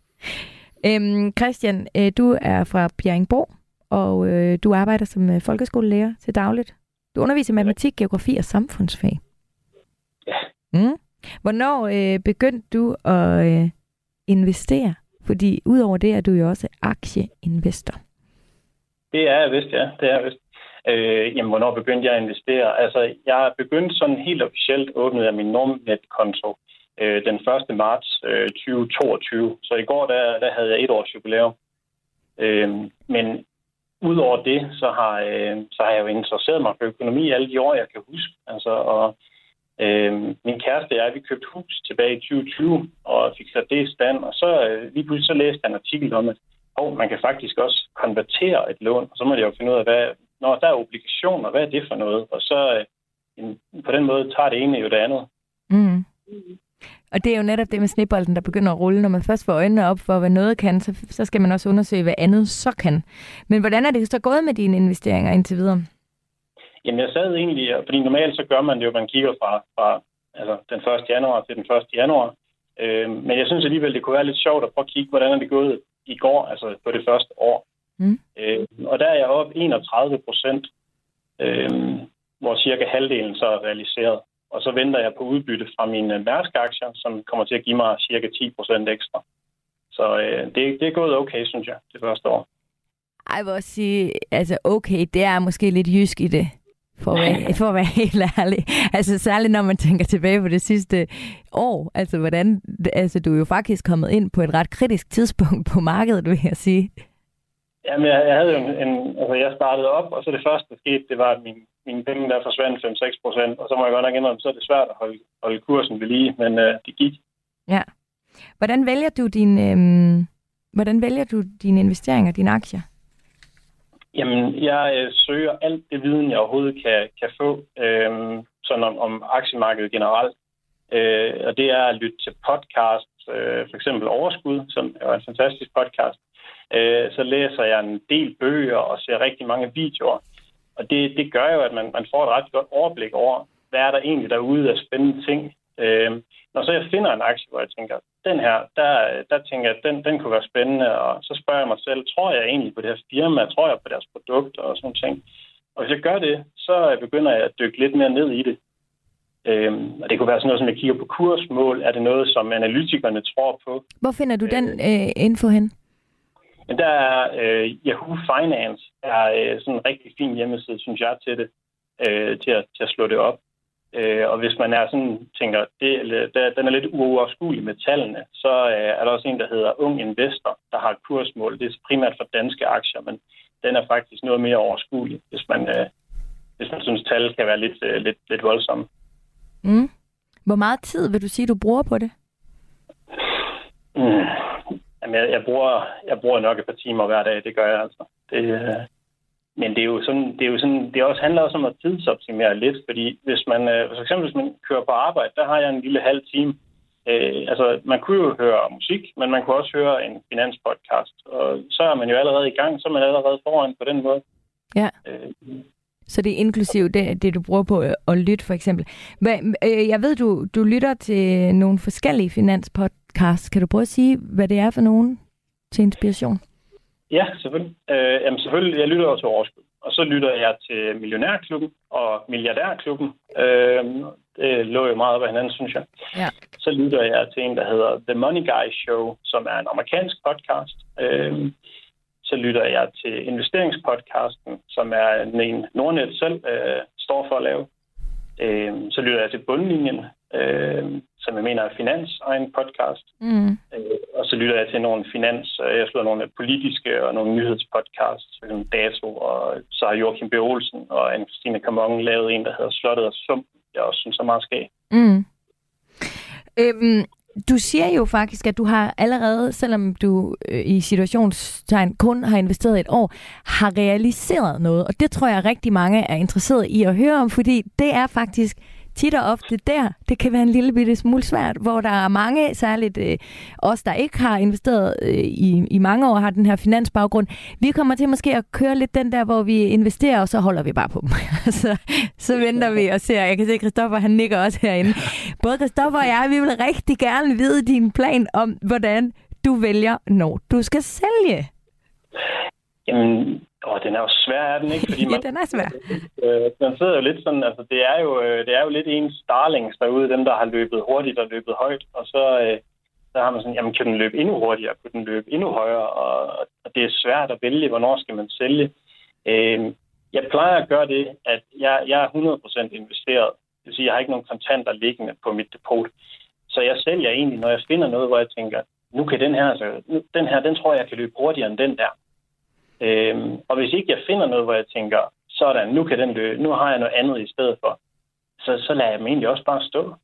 C: Øhm, Christian, øh, du er fra Bjerringborg, og øh, du arbejder som øh, folkeskolelærer til dagligt. Du underviser matematik, geografi og samfundsfag.
F: Ja.
C: Mm. Hvornår øh, begyndte du at øh, investere? Fordi udover det er du jo også aktieinvestor.
F: Det er jeg vist, ja. Det er jeg vist. Øh, jamen, hvornår begyndte jeg at investere? Altså, jeg begyndte sådan helt officielt åbnet af min Normnet-konto øh, den 1. marts øh, 2022. Så i går, der, der havde jeg et års jubilæum. Øh, men udover det, så har, øh, så har jeg jo interesseret mig for økonomi alle de år, jeg kan huske. Altså, og øh, min kæreste og jeg, vi købte hus tilbage i 2020, og fik sat det i stand. Og så øh, lige pludselig så læste jeg en artikel om, at og man kan faktisk også konvertere et lån, og så må jeg jo finde ud af, hvad, når der er obligationer, hvad er det for noget? Og så øh, på den måde tager det ene jo det andet.
C: Mm. Og det er jo netop det med snebolden, der begynder at rulle. Når man først får øjnene op for, hvad noget kan, så, så skal man også undersøge, hvad andet så kan. Men hvordan er det så gået med dine investeringer indtil videre?
F: Jamen jeg sad egentlig, fordi normalt så gør man det jo, man kigger fra, fra altså, den 1. januar til den 1. januar. Øh, men jeg synes alligevel, det kunne være lidt sjovt at prøve at kigge, hvordan er det gået i går, altså på det første år.
C: Mm.
F: Øh, og der er jeg oppe 31 procent, øh, hvor cirka halvdelen så er realiseret. Og så venter jeg på udbytte fra mine Mærsk-aktier, som kommer til at give mig cirka 10 procent ekstra. Så øh, det, det er gået okay, synes jeg, det første år.
C: Ej, jeg vil også sige, altså okay, det er måske lidt jysk i det. For at, være, for at være helt ærlig. Altså særligt når man tænker tilbage på det sidste år. Altså hvordan, altså du er jo faktisk kommet ind på et ret kritisk tidspunkt på markedet, vil jeg sige.
F: Jamen, jeg, jeg havde jo en, en, altså jeg startede op, og så det første, der skete, det var, at min, mine penge der forsvandt 5-6 procent, og så må jeg godt nok indrømme, så er det svært at holde, holde kursen ved lige, men øh, det gik.
C: Ja. Hvordan vælger du din, øh, hvordan vælger du dine investeringer, dine aktier?
F: Jamen, jeg øh, søger alt det viden, jeg overhovedet kan, kan få, øh, sådan om, om aktiemarkedet generelt. Øh, og det er at lytte til podcasts, øh, for eksempel Overskud, som er en fantastisk podcast. Øh, så læser jeg en del bøger og ser rigtig mange videoer. Og det, det gør jo, at man, man får et ret godt overblik over, hvad er der egentlig derude af spændende ting. Øh, når så jeg finder en aktie, hvor jeg tænker, den her, der, der tænker jeg, at den, den kunne være spændende, og så spørger jeg mig selv, tror jeg egentlig på det her firma, tror jeg på deres produkter og sådan ting. Og hvis jeg gør det, så begynder jeg at dykke lidt mere ned i det. Øhm, og det kunne være sådan noget, som jeg kigger på kursmål. Er det noget, som analytikerne tror på?
C: Hvor finder du den øh, info hen?
F: Men der er øh, Yahoo Finance er øh, sådan en rigtig fin hjemmeside, synes jeg, til det, øh, til, at, til at slå det op. Øh, og hvis man er sådan, tænker, det, der, den er lidt uoverskuelig med tallene, så øh, er der også en, der hedder Ung Investor, der har et kursmål. Det er primært for danske aktier, men den er faktisk noget mere overskuelig, hvis man, øh, hvis man synes, tal kan være lidt, øh, lidt, lidt voldsomme.
C: Mm. Hvor meget tid vil du sige, du bruger på det?
F: Mm. Jamen, jeg, jeg, bruger, jeg bruger nok et par timer hver dag, det gør jeg altså. Det, øh, men det er jo sådan, det er jo sådan, det også handler også om at tidsoptimere lidt, fordi hvis man, øh, for eksempel hvis man kører på arbejde, der har jeg en lille halv time. Øh, altså, man kunne jo høre musik, men man kunne også høre en finanspodcast, og så er man jo allerede i gang, så er man allerede foran på den måde.
C: Ja. Øh, så det er inklusiv det, det du bruger på at lytte, for eksempel. Hvad, øh, jeg ved, du, du lytter til nogle forskellige finanspodcasts. Kan du prøve at sige, hvad det er for nogen til inspiration?
F: Ja, selvfølgelig. Øh, jamen selvfølgelig, jeg lytter også til Overskud. Og så lytter jeg til Millionærklubben og Milliardærklubben. Øh, det lå jo meget op af hinanden, synes jeg.
C: Ja.
F: Så lytter jeg til en, der hedder The Money Guy Show, som er en amerikansk podcast. Øh, så lytter jeg til investeringspodcasten, som er en Nordnet selv øh, står for at lave. Øh, så lytter jeg til Bundlinjen, øh, som jeg mener er finans egen podcast.
C: Mm.
F: Øh, og så lytter jeg til nogle finans, øh, jeg slår nogle politiske og nogle nyhedspodcasts, som Dato, og så har Joachim B. Olsen og anne Christine Kamong lavet en, der hedder Slottet og Sum, jeg også synes er meget skæg.
C: Mm. Øhm, du siger jo faktisk, at du har allerede, selvom du øh, i situationstegn kun har investeret et år, har realiseret noget. Og det tror jeg rigtig mange er interesseret i at høre om, fordi det er faktisk tit og ofte der, det kan være en lille bitte smule svært, hvor der er mange, særligt øh, os, der ikke har investeret øh, i, i mange år, har den her finansbaggrund. Vi kommer til måske at køre lidt den der, hvor vi investerer, og så holder vi bare på dem. så, altså, så venter vi og ser. Jeg kan se, at Christoffer han nikker også herinde. Både Christoffer og jeg, vi vil rigtig gerne vide din plan om, hvordan du vælger, når du skal sælge.
F: Jamen, Åh, den er jo svær, er den ikke?
C: Fordi man, ja, den er svær.
F: Øh, man sidder jo lidt sådan, altså det er jo, øh, det er jo lidt ens darlings derude, dem der har løbet hurtigt og løbet højt, og så, øh, så har man sådan, jamen kan den løbe endnu hurtigere, kan den løbe endnu højere, og, og det er svært at vælge, hvornår skal man sælge. Øh, jeg plejer at gøre det, at jeg, jeg er 100% investeret. Det vil sige, jeg har ikke nogen kontanter liggende på mit depot. Så jeg sælger egentlig, når jeg finder noget, hvor jeg tænker, nu kan den her, altså, nu, den her, den tror jeg, jeg kan løbe hurtigere end den der. Øhm, og hvis ikke jeg finder noget, hvor jeg tænker, sådan, nu, kan den løbe, nu har jeg noget andet i stedet for, så, så lader jeg dem egentlig også bare stå.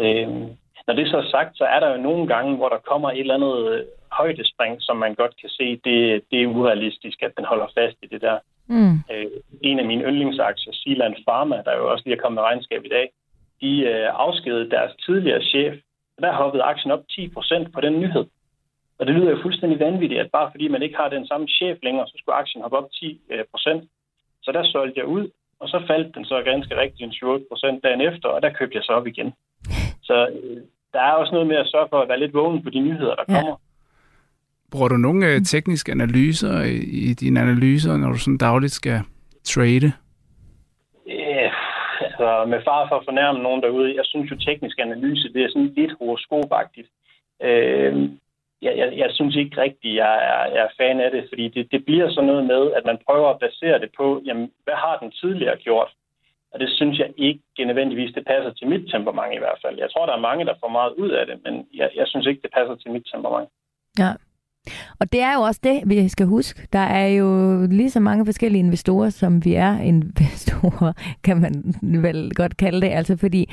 F: Øhm, når det så er sagt, så er der jo nogle gange, hvor der kommer et eller andet øh, højdespring, som man godt kan se, det, det er urealistisk, at den holder fast i det der.
C: Mm.
F: Øh, en af mine yndlingsaktier, Sealand Pharma, der jo også lige er kommet med regnskab i dag, de øh, afskedede deres tidligere chef. Der hoppede aktien op 10% på den nyhed. Og det lyder jo fuldstændig vanvittigt, at bare fordi man ikke har den samme chef længere, så skulle aktien hoppe op 10 øh, procent. Så der solgte jeg ud, og så faldt den så ganske rigtigt en 7 procent dagen efter, og der købte jeg så op igen. Så øh, der er også noget med at sørge for at være lidt vågen på de nyheder, der ja. kommer.
D: Bruger du nogle øh, tekniske analyser i, i dine analyser, når du sådan dagligt skal trade?
F: Ja, altså med far for at fornærme nogen derude, jeg synes jo teknisk analyse, det er sådan lidt horoskopagtigt. Øh, jeg, jeg, jeg, synes ikke rigtigt, jeg er, jeg er fan af det, fordi det, det bliver sådan noget med, at man prøver at basere det på, jamen, hvad har den tidligere gjort? Og det synes jeg ikke nødvendigvis, det passer til mit temperament i hvert fald. Jeg tror, der er mange, der får meget ud af det, men jeg, jeg synes ikke, det passer til mit temperament.
C: Ja. Og det er jo også det, vi skal huske. Der er jo lige så mange forskellige investorer, som vi er investorer, kan man vel godt kalde det. Altså fordi,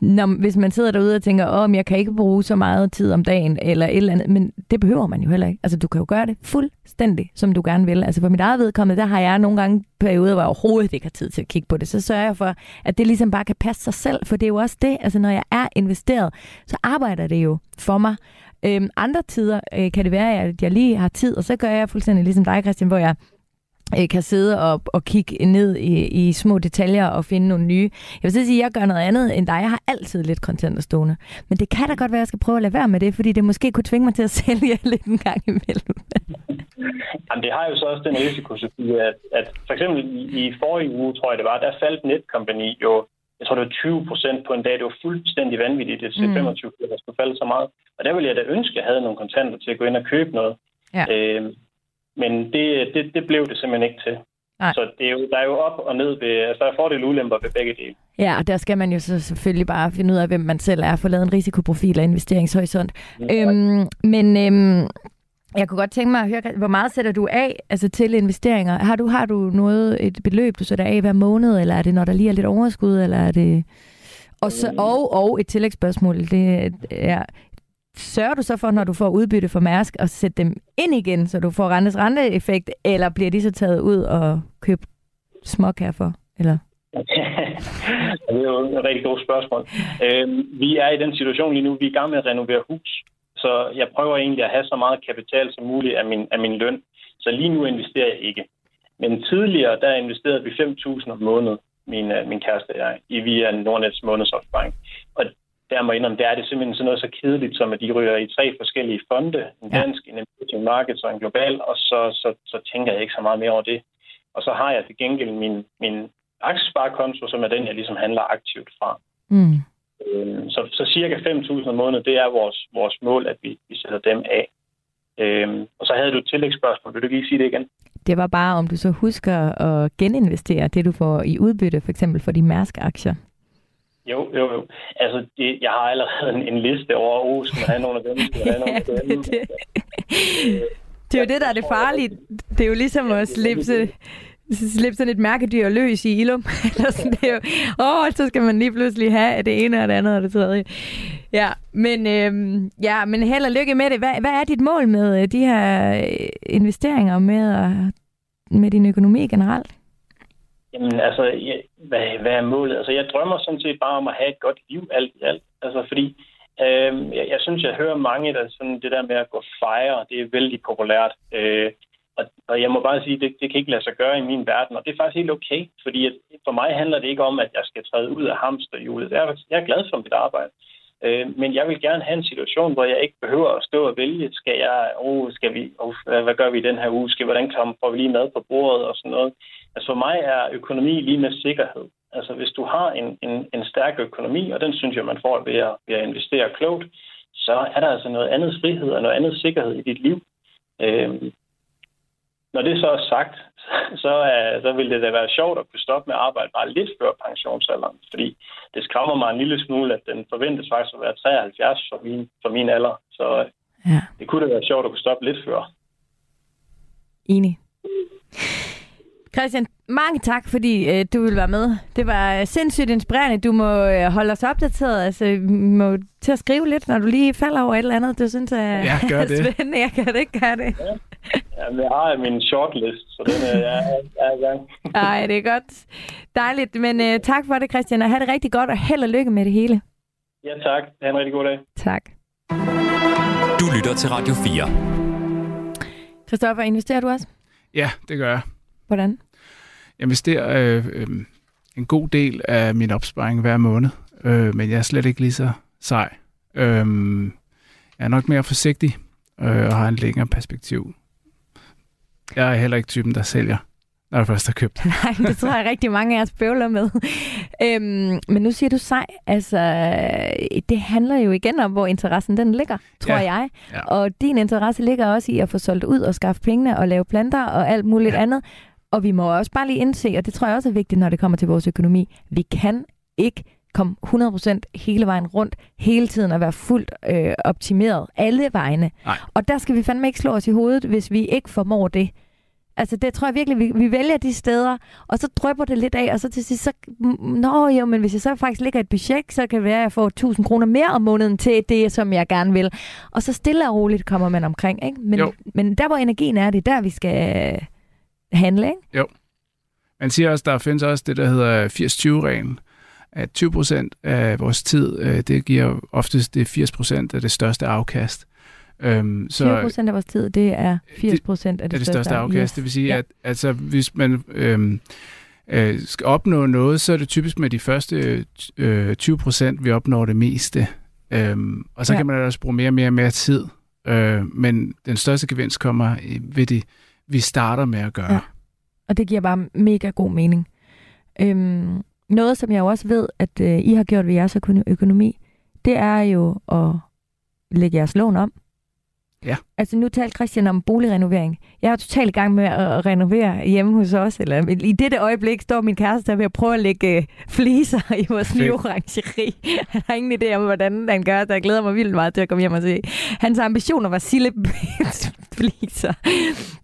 C: når, hvis man sidder derude og tænker, åh, oh, jeg kan ikke bruge så meget tid om dagen, eller et eller andet, men det behøver man jo heller ikke. Altså du kan jo gøre det fuldstændig, som du gerne vil. Altså for mit eget vedkommende, der har jeg nogle gange perioder, hvor jeg overhovedet ikke har tid til at kigge på det. Så sørger jeg for, at det ligesom bare kan passe sig selv, for det er jo også det, altså når jeg er investeret, så arbejder det jo for mig. Øhm, andre tider øh, kan det være, at jeg lige har tid, og så gør jeg fuldstændig ligesom dig, Christian, hvor jeg øh, kan sidde og, og kigge ned i, i små detaljer og finde nogle nye. Jeg vil sige, at jeg gør noget andet end dig. Jeg har altid lidt content stående. Men det kan da godt være, at jeg skal prøve at lade være med det, fordi det måske kunne tvinge mig til at sælge lidt en gang imellem.
F: Jamen, det har jo så også den risiko, at, at for eksempel i, i forrige uge, tror jeg det var, der faldt Netcompany jo jeg tror, det var 20 procent på en dag. Det var fuldstændig vanvittigt, det til mm. 25 der skulle falde så meget. Og der ville jeg da ønske, at jeg havde nogle kontanter til at gå ind og købe noget. Ja. Øh, men det, det, det blev det simpelthen ikke til. Nej. Så det er jo, der er jo op og ned ved, altså der er fordele og ulemper ved begge dele.
C: Ja, og der skal man jo så selvfølgelig bare finde ud af, hvem man selv er, få lavet en risikoprofil og investeringshorisont. Ja, øhm, men øhm, jeg kunne godt tænke mig at høre, hvor meget sætter du af altså til investeringer? Har du, har du noget, et beløb, du sætter af hver måned, eller er det, når der lige er lidt overskud, eller er det... Og, så, øh. og, og et tillægsspørgsmål, det er, sørger du så for, når du får udbytte for Mærsk, at sætte dem ind igen, så du får rentes renteeffekt, eller bliver de så taget ud og købt småkær for? Eller?
F: det er jo et rigtig godt spørgsmål. Øh, vi er i den situation lige nu, vi er i gang med at renovere hus. Så jeg prøver egentlig at have så meget kapital som muligt af min, af min løn. Så lige nu investerer jeg ikke. Men tidligere, der investerede vi 5.000 om måneden, min, øh, min kæreste og jeg, i via Nordnets månedsopsparing. Og der må indrømme, der er det simpelthen sådan noget så kedeligt, som at de ryger i tre forskellige fonde. En dansk, en emerging markets og en global, og så, så, så tænker jeg ikke så meget mere over det. Og så har jeg til gengæld min, min aktiesparekonto, som er den, jeg ligesom handler aktivt fra. Mm. Øh, så, så cirka 5.000 om måneden, det er vores, vores mål, at vi, vi sætter dem af. Øh, og så havde du et tillægsspørgsmål. Vil du lige sige det igen?
C: Det var bare, om du så husker at geninvestere det, du får i udbytte, for eksempel for de Mærsk-aktier.
F: Jo, jo, jo. Altså, det, jeg har allerede en, en liste over, oh, skal man have nogle af dem, skal man have nogle af dem. det,
C: det er jo det, der er det farlige. Det er jo ligesom at slippe slippe sådan et mærkedyr løs i Ilum. Eller sådan, det er jo, åh, så skal man lige pludselig have det ene og det andet og det tredje. Ja, men, øhm, ja, men held og lykke med det. Hvad, hvad er dit mål med øh, de her øh, investeringer med, med din økonomi generelt?
F: Jamen, altså, jeg, hvad, hvad er målet? Altså, jeg drømmer sådan set bare om at have et godt liv alt i alt. Altså, fordi øhm, jeg, jeg synes, jeg hører mange, der sådan det der med at gå fejre, det er vældig populært. Øh, og, og jeg må bare sige, at det, det kan ikke lade sig gøre i min verden, og det er faktisk helt okay, fordi at for mig handler det ikke om, at jeg skal træde ud af hamsterhjulet. Jeg er, jeg er glad for mit arbejde. Øh, men jeg vil gerne have en situation, hvor jeg ikke behøver at stå og vælge, skal jeg, oh, skal vi, oh, hvad gør vi den her uge, skal, hvordan kommer, får vi lige mad på bordet og sådan noget. Altså for mig er økonomi lige med sikkerhed. Altså hvis du har en, en, en stærk økonomi, og den synes jeg, man får ved at, ved at investere klogt, så er der altså noget andet frihed og noget andet sikkerhed i dit liv. Øh, når det så er sagt, så, uh, så vil det da være sjovt at kunne stoppe med at arbejde bare lidt før pensionsalderen, fordi det skræmmer mig en lille smule, at den forventes faktisk at være 73 for min, for min alder. Så ja. det kunne da være sjovt at kunne stoppe lidt før.
C: Enig. Christian, mange tak, fordi øh, du vil være med. Det var øh, sindssygt inspirerende. Du må øh, holde os opdateret. Altså, må til at skrive lidt, når du lige falder over et eller andet, du synes er,
D: ja, gør
C: det. spændende. Jeg kan det ikke gøre det.
F: Ja. Ja, jeg har min shortlist, så den er, jeg, jeg er i gang.
C: Ej, det er godt. Dejligt. Men uh, tak for det, Christian, og have det rigtig godt, og held og lykke med det hele.
F: Ja, tak. Ha' en rigtig god dag.
C: Tak.
B: Du lytter til Radio 4.
C: Christoffer, investerer du også?
D: Ja, det gør jeg.
C: Hvordan?
D: Jeg investerer øh, øh, en god del af min opsparing hver måned, øh, men jeg er slet ikke lige så sej. Øh, jeg er nok mere forsigtig øh, og har en længere perspektiv. Jeg er heller ikke typen, der sælger, når jeg først har købt.
C: Nej, det tror jeg rigtig mange af os bøvler med. øhm, men nu siger du sej. Altså, det handler jo igen om, hvor interessen den ligger, tror
D: Ja.
C: jeg.
D: Ja.
C: Og din interesse ligger også i at få solgt ud og skaffe pengene og lave planter og alt muligt
D: Ja.
C: andet. Og vi må også bare lige indse, og det tror jeg også er vigtigt, når det kommer til vores økonomi. Vi kan ikke komme 100% hele vejen rundt, hele tiden og være fuldt øh, optimeret alle vegne.
D: Nej.
C: Og der skal vi fandme ikke slå os i hovedet, hvis vi ikke formår det. Altså det tror jeg virkelig, vi, vi vælger de steder, og så drøber det lidt af, og så til sidst, så, mm, nå jo, men hvis jeg så faktisk ligger et budget, så kan det være, at jeg får 1000 kroner mere om måneden til det, som jeg gerne vil. Og så stille og roligt kommer man omkring, ikke? Men,
D: Jo.
C: men der, hvor energien er, det er der, vi skal handle, ikke?
D: Man siger også, der findes også det, der hedder 80-20-reglen, at 20 procent af vores tid, øh, det giver oftest det 80 procent af det største afkast. Øhm,
C: 20 procent af vores tid, det er 80 procent af
D: er
C: det,
D: det største afkast.
C: Yes.
D: Det vil sige,
C: Ja.
D: at altså, hvis man øhm, øh, skal opnå noget, så er det typisk med de første øh, 20 procent, vi opnår det meste. Øhm, og så
C: Ja.
D: kan man også bruge mere og mere og mere tid. Øh, men den største gevinst kommer i- ved det, vi starter med at gøre.
C: Ja. Og det giver bare mega god mening. Øhm, noget, som jeg jo også ved, at øh, I har gjort ved jeres økono- økonomi, det er jo at lægge jeres lån om.
D: Ja.
C: Altså nu talte Christian om boligrenovering. Jeg er totalt i gang med at renovere hjemme hos os. Eller i dette øjeblik står min kæreste der ved at prøve at lægge øh, fliser i vores
D: Fedt.
C: nye orangeri. Han har ingen idé om, hvordan han gør det. Jeg glæder mig vildt meget til at komme hjem og se. Hans ambitioner var sille fliser.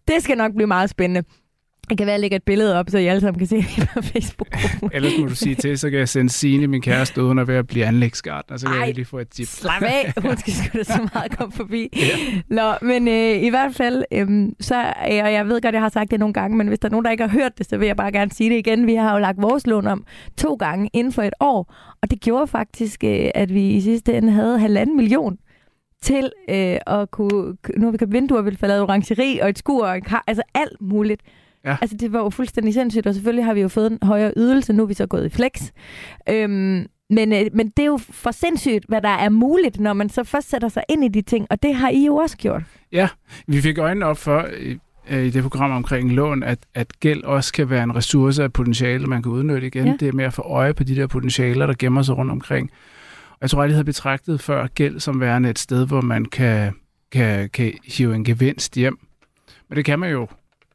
C: Det skal nok blive meget spændende. Det kan være, at jeg lægger et billede op, så I alle sammen kan se det på Facebook.
D: Ellers må du sige til, så kan jeg sende Signe, min kæreste, uden at være at blive anlægsgartner, så kan
C: Ej.
D: jeg lige få et tip.
C: Slap af, hun skal sgu da så meget komme forbi.
D: Ja.
C: Nå, men øh, i hvert fald, øhm, så, øh, og jeg ved godt, jeg har sagt det nogle gange, men hvis der er nogen, der ikke har hørt det, så vil jeg bare gerne sige det igen. Vi har jo lagt vores lån om to gange inden for et år, og det gjorde faktisk, øh, at vi i sidste ende havde halvanden million til øh, at kunne, nu har vi købt vinduer, vi har lavet orangeri og et skur og en kar, altså alt muligt.
D: Ja.
C: Altså det var jo fuldstændig sindssygt, og selvfølgelig har vi jo fået en højere ydelse, nu er vi så gået i flex. Øhm, men, øh, men det er jo for sindssygt, hvad der er muligt, når man så først sætter sig ind i de ting, og det har I jo også gjort.
D: Ja, vi fik øjnene op for i, øh, i det program omkring lån, at, at gæld også kan være en ressource af potentiale, man kan udnytte igen.
C: Ja.
D: Ja. Det er med at få øje på de der potentialer, der gemmer sig rundt omkring. Og jeg tror aldrig, jeg havde betragtet før gæld som værende et sted, hvor man kan, kan, kan hive en gevinst hjem. Men det kan man jo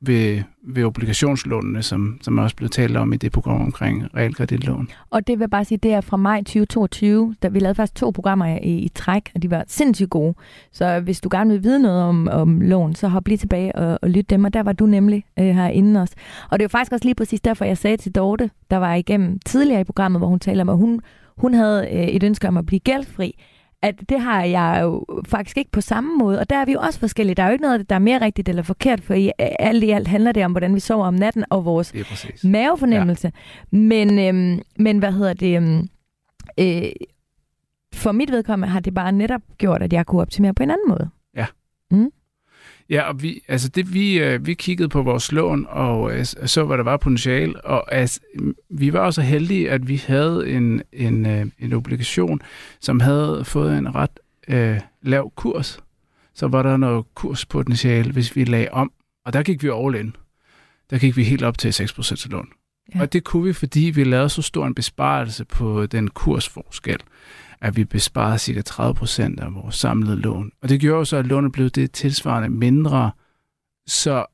D: ved, ved obligationslånene, som, som er også blevet talt om i det program omkring realkreditlån.
C: Og det vil jeg bare sige, det er fra maj 2022, da vi lavede faktisk to programmer i, i træk, og de var sindssygt gode. Så hvis du gerne vil vide noget om, om lån, så hop lige tilbage og, og lyt dem, og der var du nemlig øh, herinde også. Og det er jo faktisk også lige præcis derfor, jeg sagde til Dorte, der var igennem tidligere i programmet, hvor hun talte om, at hun, hun havde øh, et ønske om at blive gældfri, at det har jeg jo faktisk ikke på samme måde, og der er vi jo også forskellige. Der er jo ikke noget, der er mere rigtigt eller forkert, for i alt i alt handler det om, hvordan vi sover om natten, og vores mavefornemmelse. Ja. Men, øhm, men hvad hedder det? Øhm, øh, for mit vedkommende har det bare netop gjort, at jeg kunne optimere på en anden måde.
D: Ja, og vi, altså det, vi, øh, vi kiggede på vores lån og øh, så, hvad der var potentiale, og altså, vi var også heldige, at vi havde en, en, øh, en obligation, som havde fået en ret øh, lav kurs. Så var der noget kurspotentiale, hvis vi lagde om, og der gik vi all in. Der gik vi helt op til 6% lån.
C: Ja.
D: Ja. Og det kunne vi, fordi vi lavede så stor en besparelse på den kursforskel, at vi besparede ca. 30% af vores samlede lån. Og det gjorde jo så, at lånet blev det tilsvarende mindre, så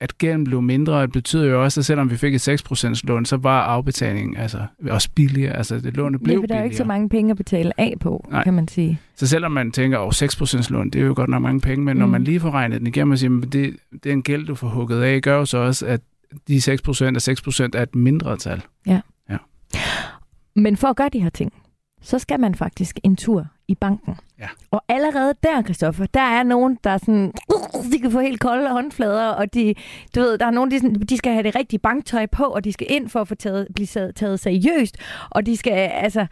D: at gælden blev mindre, det betyder jo også, at selvom vi fik et 6% lån, så var afbetalingen altså, også billigere. Altså det lånet blev
C: Ja, for der er jo ikke så
D: billigere.
C: mange penge at betale af på,
D: Nej.
C: kan man sige.
D: Så selvom man tænker, at 6% lån, det er jo godt nok mange penge, men mm. når man lige får regnet den igennem og siger, at det, det er en gæld, du får hugget af, gør jo så også, at de 6% er 6% er et mindre tal.
C: Men for at gøre de her ting, så skal man faktisk en tur i banken.
D: Ja.
C: Og allerede der, Christoffer, der er nogen, der er sådan, de kan få helt kolde håndflader, og de, du ved, der er nogen, de, sådan, de skal have det rigtige banktøj på, og de skal ind for at få taget, blive taget, taget seriøst, og de skal, altså,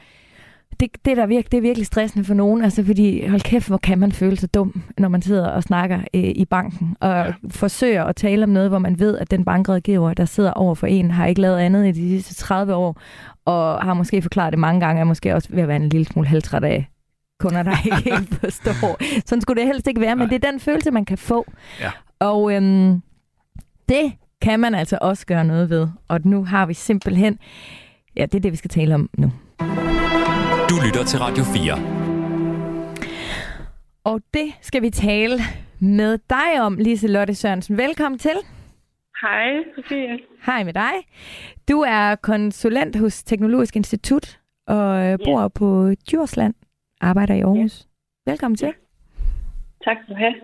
C: det, det, er der virke, det er virkelig stressende for nogen, altså fordi, hold kæft, hvor kan man føle sig dum, når man sidder og snakker øh, i banken, og ja. Forsøger at tale om noget, hvor man ved, at den bankrådgiver, der sidder over for en, har ikke lavet andet i de sidste 30 år, og har måske forklaret det mange gange, er måske også ved at være en lille smule halvtræt af kunder, der ikke helt forstår. Sådan skulle det helst ikke være, men
D: Nej.
C: det er den følelse, man kan få.
D: Ja.
C: Og øhm, det kan man altså også gøre noget ved. Og nu har vi simpelthen, ja, det er det, vi skal tale om nu.
B: Du lytter til Radio 4.
C: Og det skal vi tale med dig om, Lise Lotte Sørensen. Velkommen til.
G: Hej, Sofie.
C: Hej med dig. Du er konsulent hos Teknologisk Institut og øh, bor ja. på Djursland, arbejder i Aarhus. Ja. Velkommen til.
G: Tak skal du have.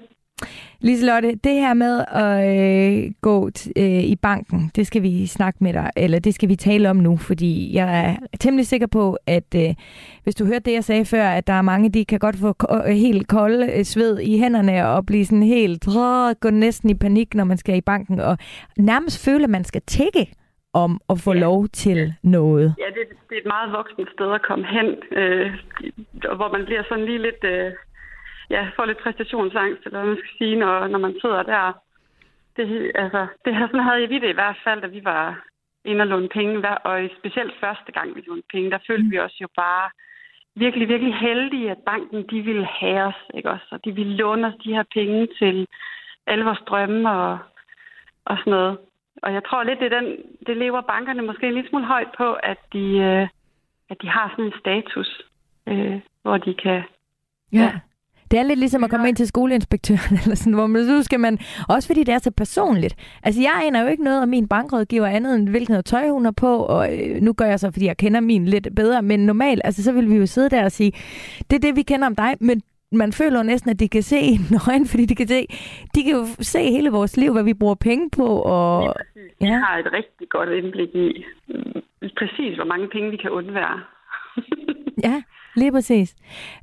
C: Liselotte, det her med at øh, gå t- øh, i banken, det skal vi snakke med dig, eller det skal vi tale om nu, fordi jeg er temmelig sikker på, at øh, hvis du hørte det, jeg sagde før, at der er mange, de kan godt få ko- helt kolde øh, sved i hænderne og blive sådan helt, åh, gå næsten i panik, når man skal i banken, og nærmest føle, at man skal tække om at få ja. lov til noget.
G: Ja, det, det er et meget voksent sted at komme hen, øh, hvor man bliver sådan lige lidt... Øh ja, får lidt præstationsangst, eller hvad man skal sige, når, når man sidder der. Det, altså, det her, sådan havde vi det i hvert fald, da vi var inde og låne penge, og specielt første gang, vi lånte penge, der følte vi os jo bare virkelig, virkelig heldige, at banken, de ville have os, ikke også? Og de ville låne os de her penge til alle vores drømme og, og sådan noget. Og jeg tror lidt, det, den, det lever bankerne måske en lille smule højt på, at de, øh, at de har sådan en status, øh, hvor de kan
C: ja. ja det er lidt ligesom at komme ind til skoleinspektøren, eller sådan, hvor man, så skal man, også fordi det er så personligt. Altså, jeg aner jo ikke noget om min bankrådgiver andet end, hvilken noget tøj hun er på, og øh, nu gør jeg så, fordi jeg kender min lidt bedre, men normalt, altså, så vil vi jo sidde der og sige, det er det, vi kender om dig, men man føler næsten, at de kan se i nøgen, fordi de kan se, de kan jo se hele vores liv, hvad vi bruger penge på. Og,
G: ja. Vi har et rigtig godt indblik i mm, præcis, hvor mange penge vi kan undvære.
C: ja, Lige præcis.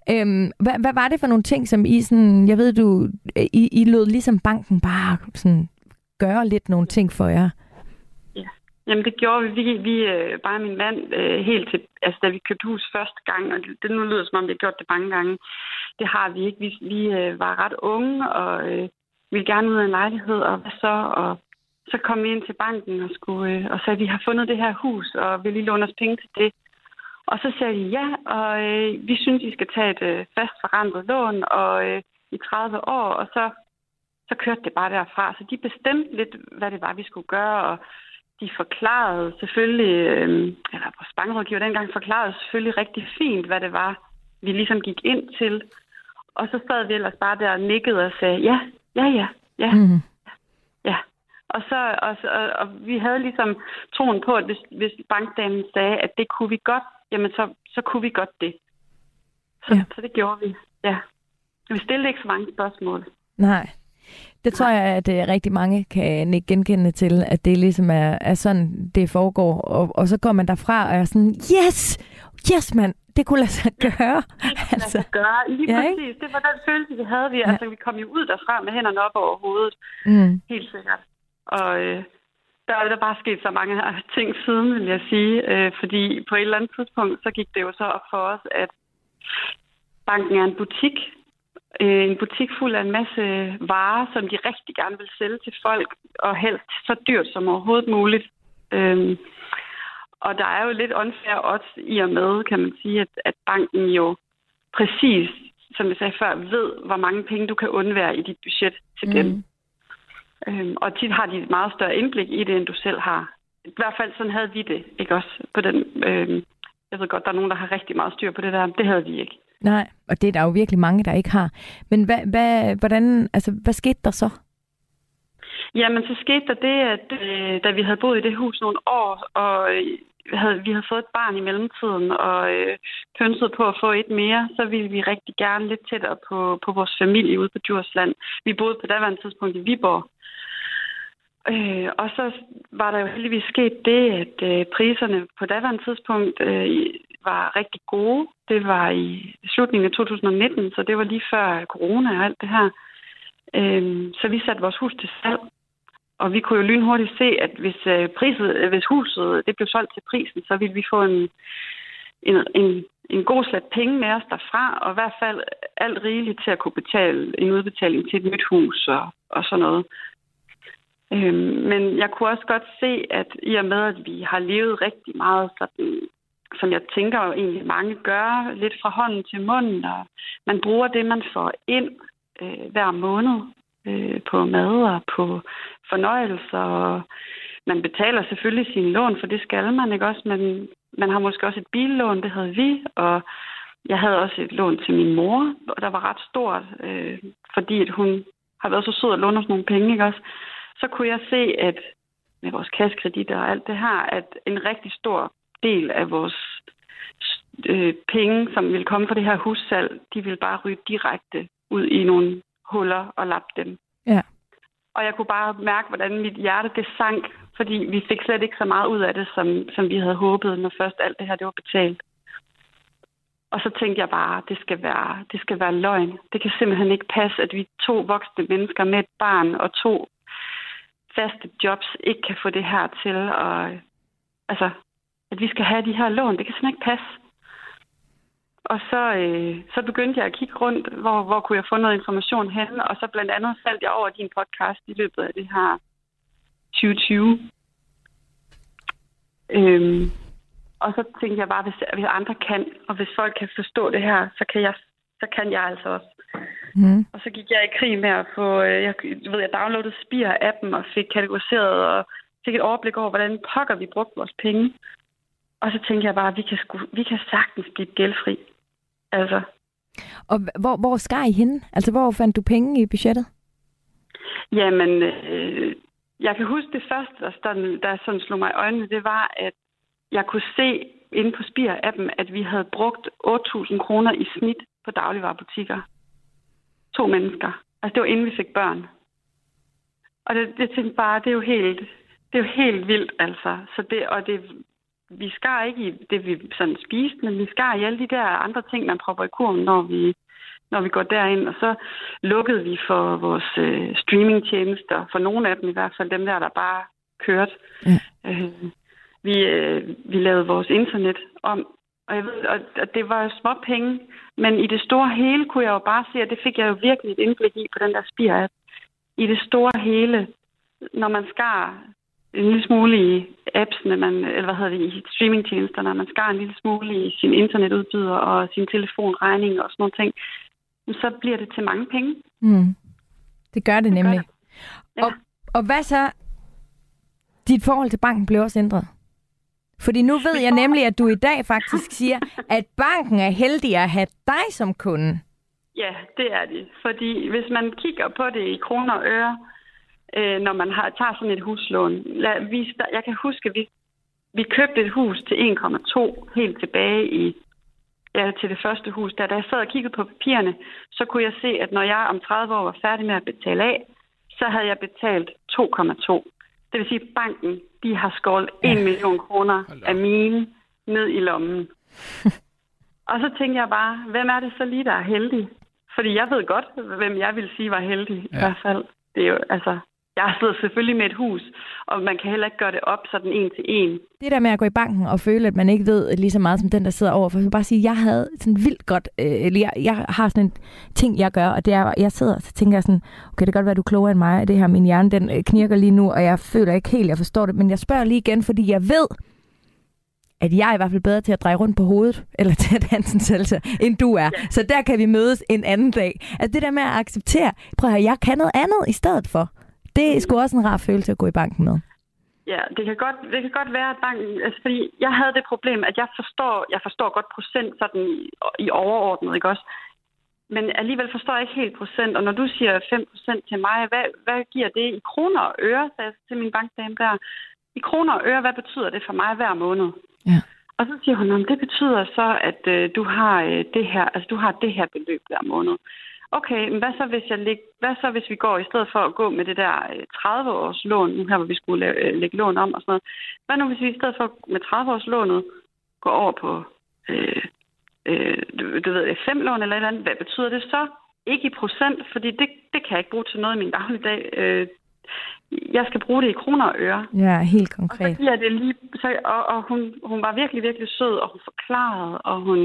C: Øhm, hvad, hvad var det for nogle ting, som I sådan, jeg ved, du, øh, I, I lød ligesom banken bare sådan gøre lidt nogle ting for jer?
G: Ja, jamen det gjorde vi. Vi, vi øh, bare min mand, øh, helt til, altså da vi købte hus første gang, og det, det nu lyder som om, vi har gjort det mange gange. Det har vi ikke. Vi, vi øh, var ret unge, og øh, ville gerne ud af en lejlighed, og hvad så? Og så kom vi ind til banken og, skulle, øh, og sagde, at vi har fundet det her hus, og vil I låne os penge til det. Og så sagde de ja, og øh, vi synes, I skal tage et øh, fast forrentet lån og øh, i 30 år, og så, så kørte det bare derfra. Så de bestemte lidt, hvad det var, vi skulle gøre, og de forklarede selvfølgelig, øh, eller vores bankrådgiver dengang forklarede selvfølgelig rigtig fint, hvad det var, vi ligesom gik ind til. Og så sad vi ellers bare der og nikkede og sagde, ja, ja, ja, ja, mm. ja. Og, så, og, og, og vi havde ligesom troen på, at hvis, hvis bankdamen sagde, at det kunne vi godt, jamen så, så kunne vi godt det. Så, ja. så det gjorde vi, ja. Vi stillede ikke så mange spørgsmål.
C: Nej. Det tror jeg, at uh, rigtig mange kan ikke genkende til, at det ligesom er, er sådan, det foregår. Og, og så går man derfra og er sådan, yes, yes mand, det kunne lade sig gøre.
G: Det kunne altså. lade sig gøre, lige ja, præcis. Ikke? Det var den følelse, vi havde. Vi, ja. Altså, vi kom jo ud derfra med hænderne op over hovedet. Mm. Helt sikkert. Og øh, der er der bare sket så mange ting siden, vil jeg sige. Øh, fordi på et eller andet tidspunkt, så gik det jo så op for os, at banken er en butik. Øh, en butik fuld af en masse varer, som de rigtig gerne vil sælge til folk, og helst så dyrt som overhovedet muligt. Øh, og der er jo lidt unfair odds i og med, kan man sige, at, at banken jo præcis, som jeg sagde før, ved, hvor mange penge du kan undvære i dit budget til mm. dem. Øhm, og tit har de et meget større indblik i det, end du selv har. I hvert fald sådan havde vi det, ikke også? På den, øhm, jeg ved godt, der er nogen, der har rigtig meget styr på det der. Det havde vi ikke.
C: Nej, og det er der jo virkelig mange, der ikke har. Men hvad, hvad, hvordan, altså, hvad skete der så?
G: Jamen, så skete der det, at øh, da vi havde boet i det hus nogle år, og øh, havde, vi havde fået et barn i mellemtiden, og øh, pønset på at få et mere, så ville vi rigtig gerne lidt tættere på, på vores familie ude på Djursland. Vi boede på daværende tidspunkt i Viborg, Øh, og så var der jo heldigvis sket det, at øh, priserne på daværende tidspunkt øh, var rigtig gode. Det var i slutningen af 2019, så det var lige før corona og alt det her. Øh, så vi satte vores hus til salg. Og vi kunne jo lynhurtigt se, at hvis, øh, priset, øh, hvis huset øh, det blev solgt til prisen, så ville vi få en, en, en, en god slat penge med os derfra, og i hvert fald alt rigeligt til at kunne betale en udbetaling til et nyt hus og, og sådan noget. Øhm, men jeg kunne også godt se, at i og med, at vi har levet rigtig meget sådan, som jeg tænker egentlig mange gør, lidt fra hånden til munden, og man bruger det, man får ind øh, hver måned øh, på mad og på fornøjelser, og man betaler selvfølgelig sine lån, for det skal man ikke også, men man har måske også et billån, det havde vi, og jeg havde også et lån til min mor, der var ret stort, øh, fordi at hun har været så sød at låne os nogle penge, ikke også? Så kunne jeg se, at med vores kassekreditter og alt det her, at en rigtig stor del af vores øh, penge, som ville komme fra det her hussalg, de ville bare ryge direkte ud i nogle huller og lappe dem.
C: Ja.
G: Og jeg kunne bare mærke, hvordan mit hjerte det sank, fordi vi fik slet ikke så meget ud af det, som, som vi havde håbet, når først alt det her det var betalt. Og så tænkte jeg bare, det skal være, det skal være løgn. Det kan simpelthen ikke passe, at vi to voksne mennesker med et barn og to faste jobs ikke kan få det her til. Og, altså, at vi skal have de her lån, det kan simpelthen ikke passe. Og så, øh, så begyndte jeg at kigge rundt, hvor, hvor kunne jeg få noget information hen, og så blandt andet faldt jeg over din podcast i løbet af det her 2020. Øhm, og så tænkte jeg bare, hvis, hvis andre kan, og hvis folk kan forstå det her, så kan jeg, så kan jeg altså også.
C: Mm.
G: Og så gik jeg i krig med at få, øh, jeg, ved, jeg downloadede Spire-appen og fik kategoriseret og fik et overblik over, hvordan pokker vi brugte vores penge. Og så tænkte jeg bare, at vi kan, sku, vi kan sagtens blive gældfri. Altså.
C: Og hvor, hvor skar I hende? Altså, hvor fandt du penge i budgettet?
G: Jamen, øh, jeg kan huske det første, der, sådan, der sådan slog mig i øjnene, det var, at jeg kunne se inde på Spire-appen, at vi havde brugt 8.000 kroner i snit på dagligvarerbutikker. To mennesker. Altså, det var inden vi fik børn. Og det, det tænkte bare, det er jo helt, det er jo helt vildt, altså. Så det, og det, vi skar ikke i det, vi sådan spiste, men vi skar i alle de der andre ting, man propper i kurven, når vi, når vi går derind. Og så lukkede vi for vores øh, streamingtjenester, for nogle af dem i hvert fald, dem der, der bare kørte. Ja. Øh, vi, øh, vi lavede vores internet om, og, jeg ved, og, og det var små penge, men i det store hele kunne jeg jo bare se, at det fik jeg jo virkelig et indblik i på den der spire-app. I det store hele, når man skar en lille smule i appsene, man, eller hvad hedder det, i streamingtjenesterne, man skar en lille smule i sin internetudbyder og sin telefonregning og sådan nogle ting, så bliver det til mange penge.
C: Mm. Det gør det, det nemlig. Gør det. Ja. Og, og hvad så? Dit forhold til banken blev også ændret? Fordi nu ved jeg nemlig, at du i dag faktisk siger, at banken er heldig at have dig som kunde.
G: Ja, det er det. Fordi hvis man kigger på det i kroner og øre, øh, når man har, tager sådan et huslån. Lad, vi, jeg kan huske, at vi, vi købte et hus til 1,2 helt tilbage i ja, til det første hus. Da, da jeg sad og kiggede på papirerne, så kunne jeg se, at når jeg om 30 år var færdig med at betale af, så havde jeg betalt 2,2. Det vil sige, at banken de har skåret 1 ja. million kroner af mine ned i lommen. og så tænkte jeg bare, hvem er det så lige, der er heldig? Fordi jeg ved godt, hvem jeg vil sige var heldig ja. i hvert fald. Det er jo, altså, jeg sidder selvfølgelig med et hus, og man kan heller ikke gøre det op sådan en til en.
C: Det der med at gå i banken og føle, at man ikke ved lige så meget som den, der sidder overfor. Jeg vil bare sige, at jeg havde sådan vildt godt, øh, jeg, jeg har sådan en ting, jeg gør, og det er, jeg sidder og så tænker jeg sådan, okay, det kan godt være, du er klogere end mig, det her, min hjerne, den øh, knirker lige nu, og jeg føler ikke helt, jeg forstår det, men jeg spørger lige igen, fordi jeg ved, at jeg er i hvert fald bedre til at dreje rundt på hovedet, eller til at danse en salsa, end du er. Ja. Så der kan vi mødes en anden dag. Altså det der med at acceptere, prøv at høre, jeg kan noget andet i stedet for. Det er sgu også en rar følelse at gå i banken med.
G: Ja, det kan godt, det kan godt være, at banken... Altså, fordi jeg havde det problem, at jeg forstår, jeg forstår godt procent sådan i, i overordnet, ikke også? Men alligevel forstår jeg ikke helt procent. Og når du siger 5% til mig, hvad, hvad giver det i kroner og øre, sagde jeg til min bankdame der. I kroner og øre, hvad betyder det for mig hver måned?
C: Ja.
G: Og så siger hun, at det betyder så, at øh, du har øh, det her, altså du har det her beløb hver måned okay, men hvad så, hvis jeg læg, hvad så hvis vi går i stedet for at gå med det der øh, 30-års lån, nu her hvor vi skulle lave, øh, lægge lån om og sådan noget. Hvad nu hvis vi i stedet for med 30-års lånet går over på øh, øh, du, du ved, fem lån eller et eller andet, hvad betyder det så? Ikke i procent, fordi det, det kan jeg ikke bruge til noget i min dagligdag. Øh, jeg skal bruge det i kroner og øre.
C: Ja, helt konkret.
G: Og, så giver det lige, så, og, og hun, hun var virkelig, virkelig sød, og hun forklarede, og hun,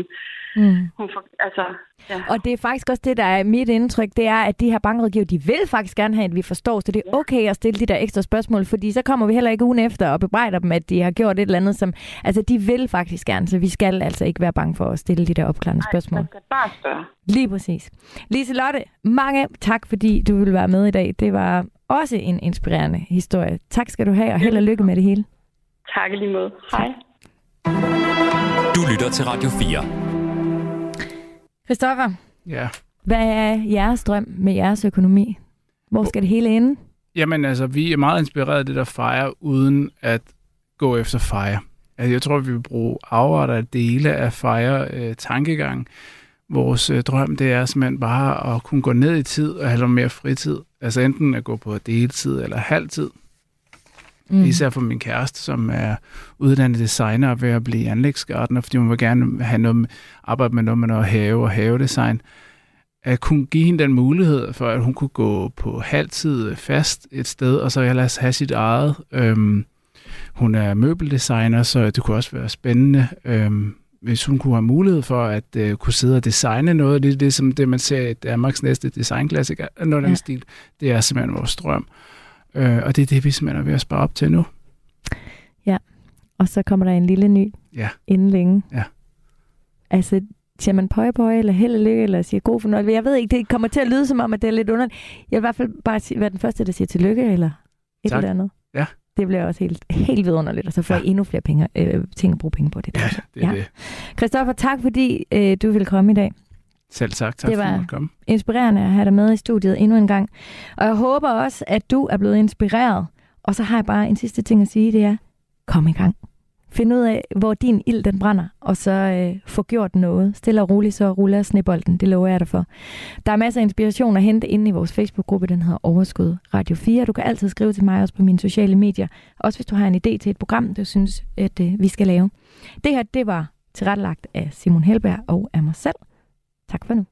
G: mm. hun for, altså, ja.
C: Og det er faktisk også det, der er mit indtryk, det er, at de her bankrådgiver, de vil faktisk gerne have, at vi forstår, så det er okay at stille de der ekstra spørgsmål, fordi så kommer vi heller ikke ugen efter og bebrejder dem, at de har gjort et eller andet, som, altså de vil faktisk gerne, så vi skal altså ikke være bange for at stille de der opklarende Nej, spørgsmål.
G: Nej, bare spørge.
C: Lige præcis. Lise Lotte, mange tak, fordi du ville være med i dag. Det var også en inspirerende historie. Tak skal du have, og held og lykke med det hele.
G: Tak lige måde. Hej.
B: Du lytter til Radio 4.
C: Christoffer,
D: Ja.
C: hvad er jeres drøm med jeres økonomi? Hvor skal det hele ende?
D: Jamen altså, vi er meget inspireret af det der fejre, uden at gå efter fejre. Altså, jeg tror, vi vil bruge afretter af dele af fejre øh, tankegang. Vores øh, drøm, det er simpelthen bare at kunne gå ned i tid og have noget mere fritid. Altså enten at gå på deltid eller halvtid. Mm. Især for min kæreste, som er uddannet designer ved at blive anlægsgartner, fordi hun vil gerne have noget arbejde med noget med noget have og havedesign. At kunne give hende den mulighed for, at hun kunne gå på halvtid fast et sted, og så ellers have sit eget. Øhm, hun er møbeldesigner, så det kunne også være spændende, øhm, hvis hun kunne have mulighed for at øh, kunne sidde og designe noget. Det er det, som det, man ser i Danmarks næste designklassiker, noget af den
C: Ja.
D: stil. Det er simpelthen vores drøm. Øh, og det er det, vi simpelthen er ved at spare op til nu.
C: Og så kommer der en lille ny
D: Ja.
C: inden længe.
D: Ja.
C: Altså, siger man pøje pøje, eller held og lykke, eller siger god fornøjelse? Jeg ved ikke, det kommer til at lyde som om, at det er lidt underligt. Jeg vil i hvert fald bare sige, være den første, der siger tillykke, eller et
D: Tak.
C: eller andet.
D: Ja.
C: Det bliver også helt, helt vidunderligt, og så får
D: Ja.
C: jeg endnu flere penge, øh, ting at bruge penge på. Det,
D: Ja,
C: der.
D: det er
C: Ja.
D: ja. det.
C: Christoffer, tak fordi øh, du ville komme i dag.
D: Selv tak. Tak
C: Det
D: for
C: var-
D: at måtte komme.
C: Inspirerende at have dig med i studiet endnu en gang. Og jeg håber også, at du er blevet inspireret. Og så har jeg bare en sidste ting at sige, det er, kom i gang. Find ud af, hvor din ild den brænder, og så øh, få gjort noget. Stille og roligt, så ruller snebolden. Det lover jeg dig for. Der er masser af inspiration at hente inde i vores Facebook-gruppe, den hedder Overskud Radio 4. Du kan altid skrive til mig også på mine sociale medier. Også hvis du har en idé til et program, du synes, at øh, vi skal lave. Det her, det var tilrettelagt af Simon Helberg og af mig selv. Tak for nu.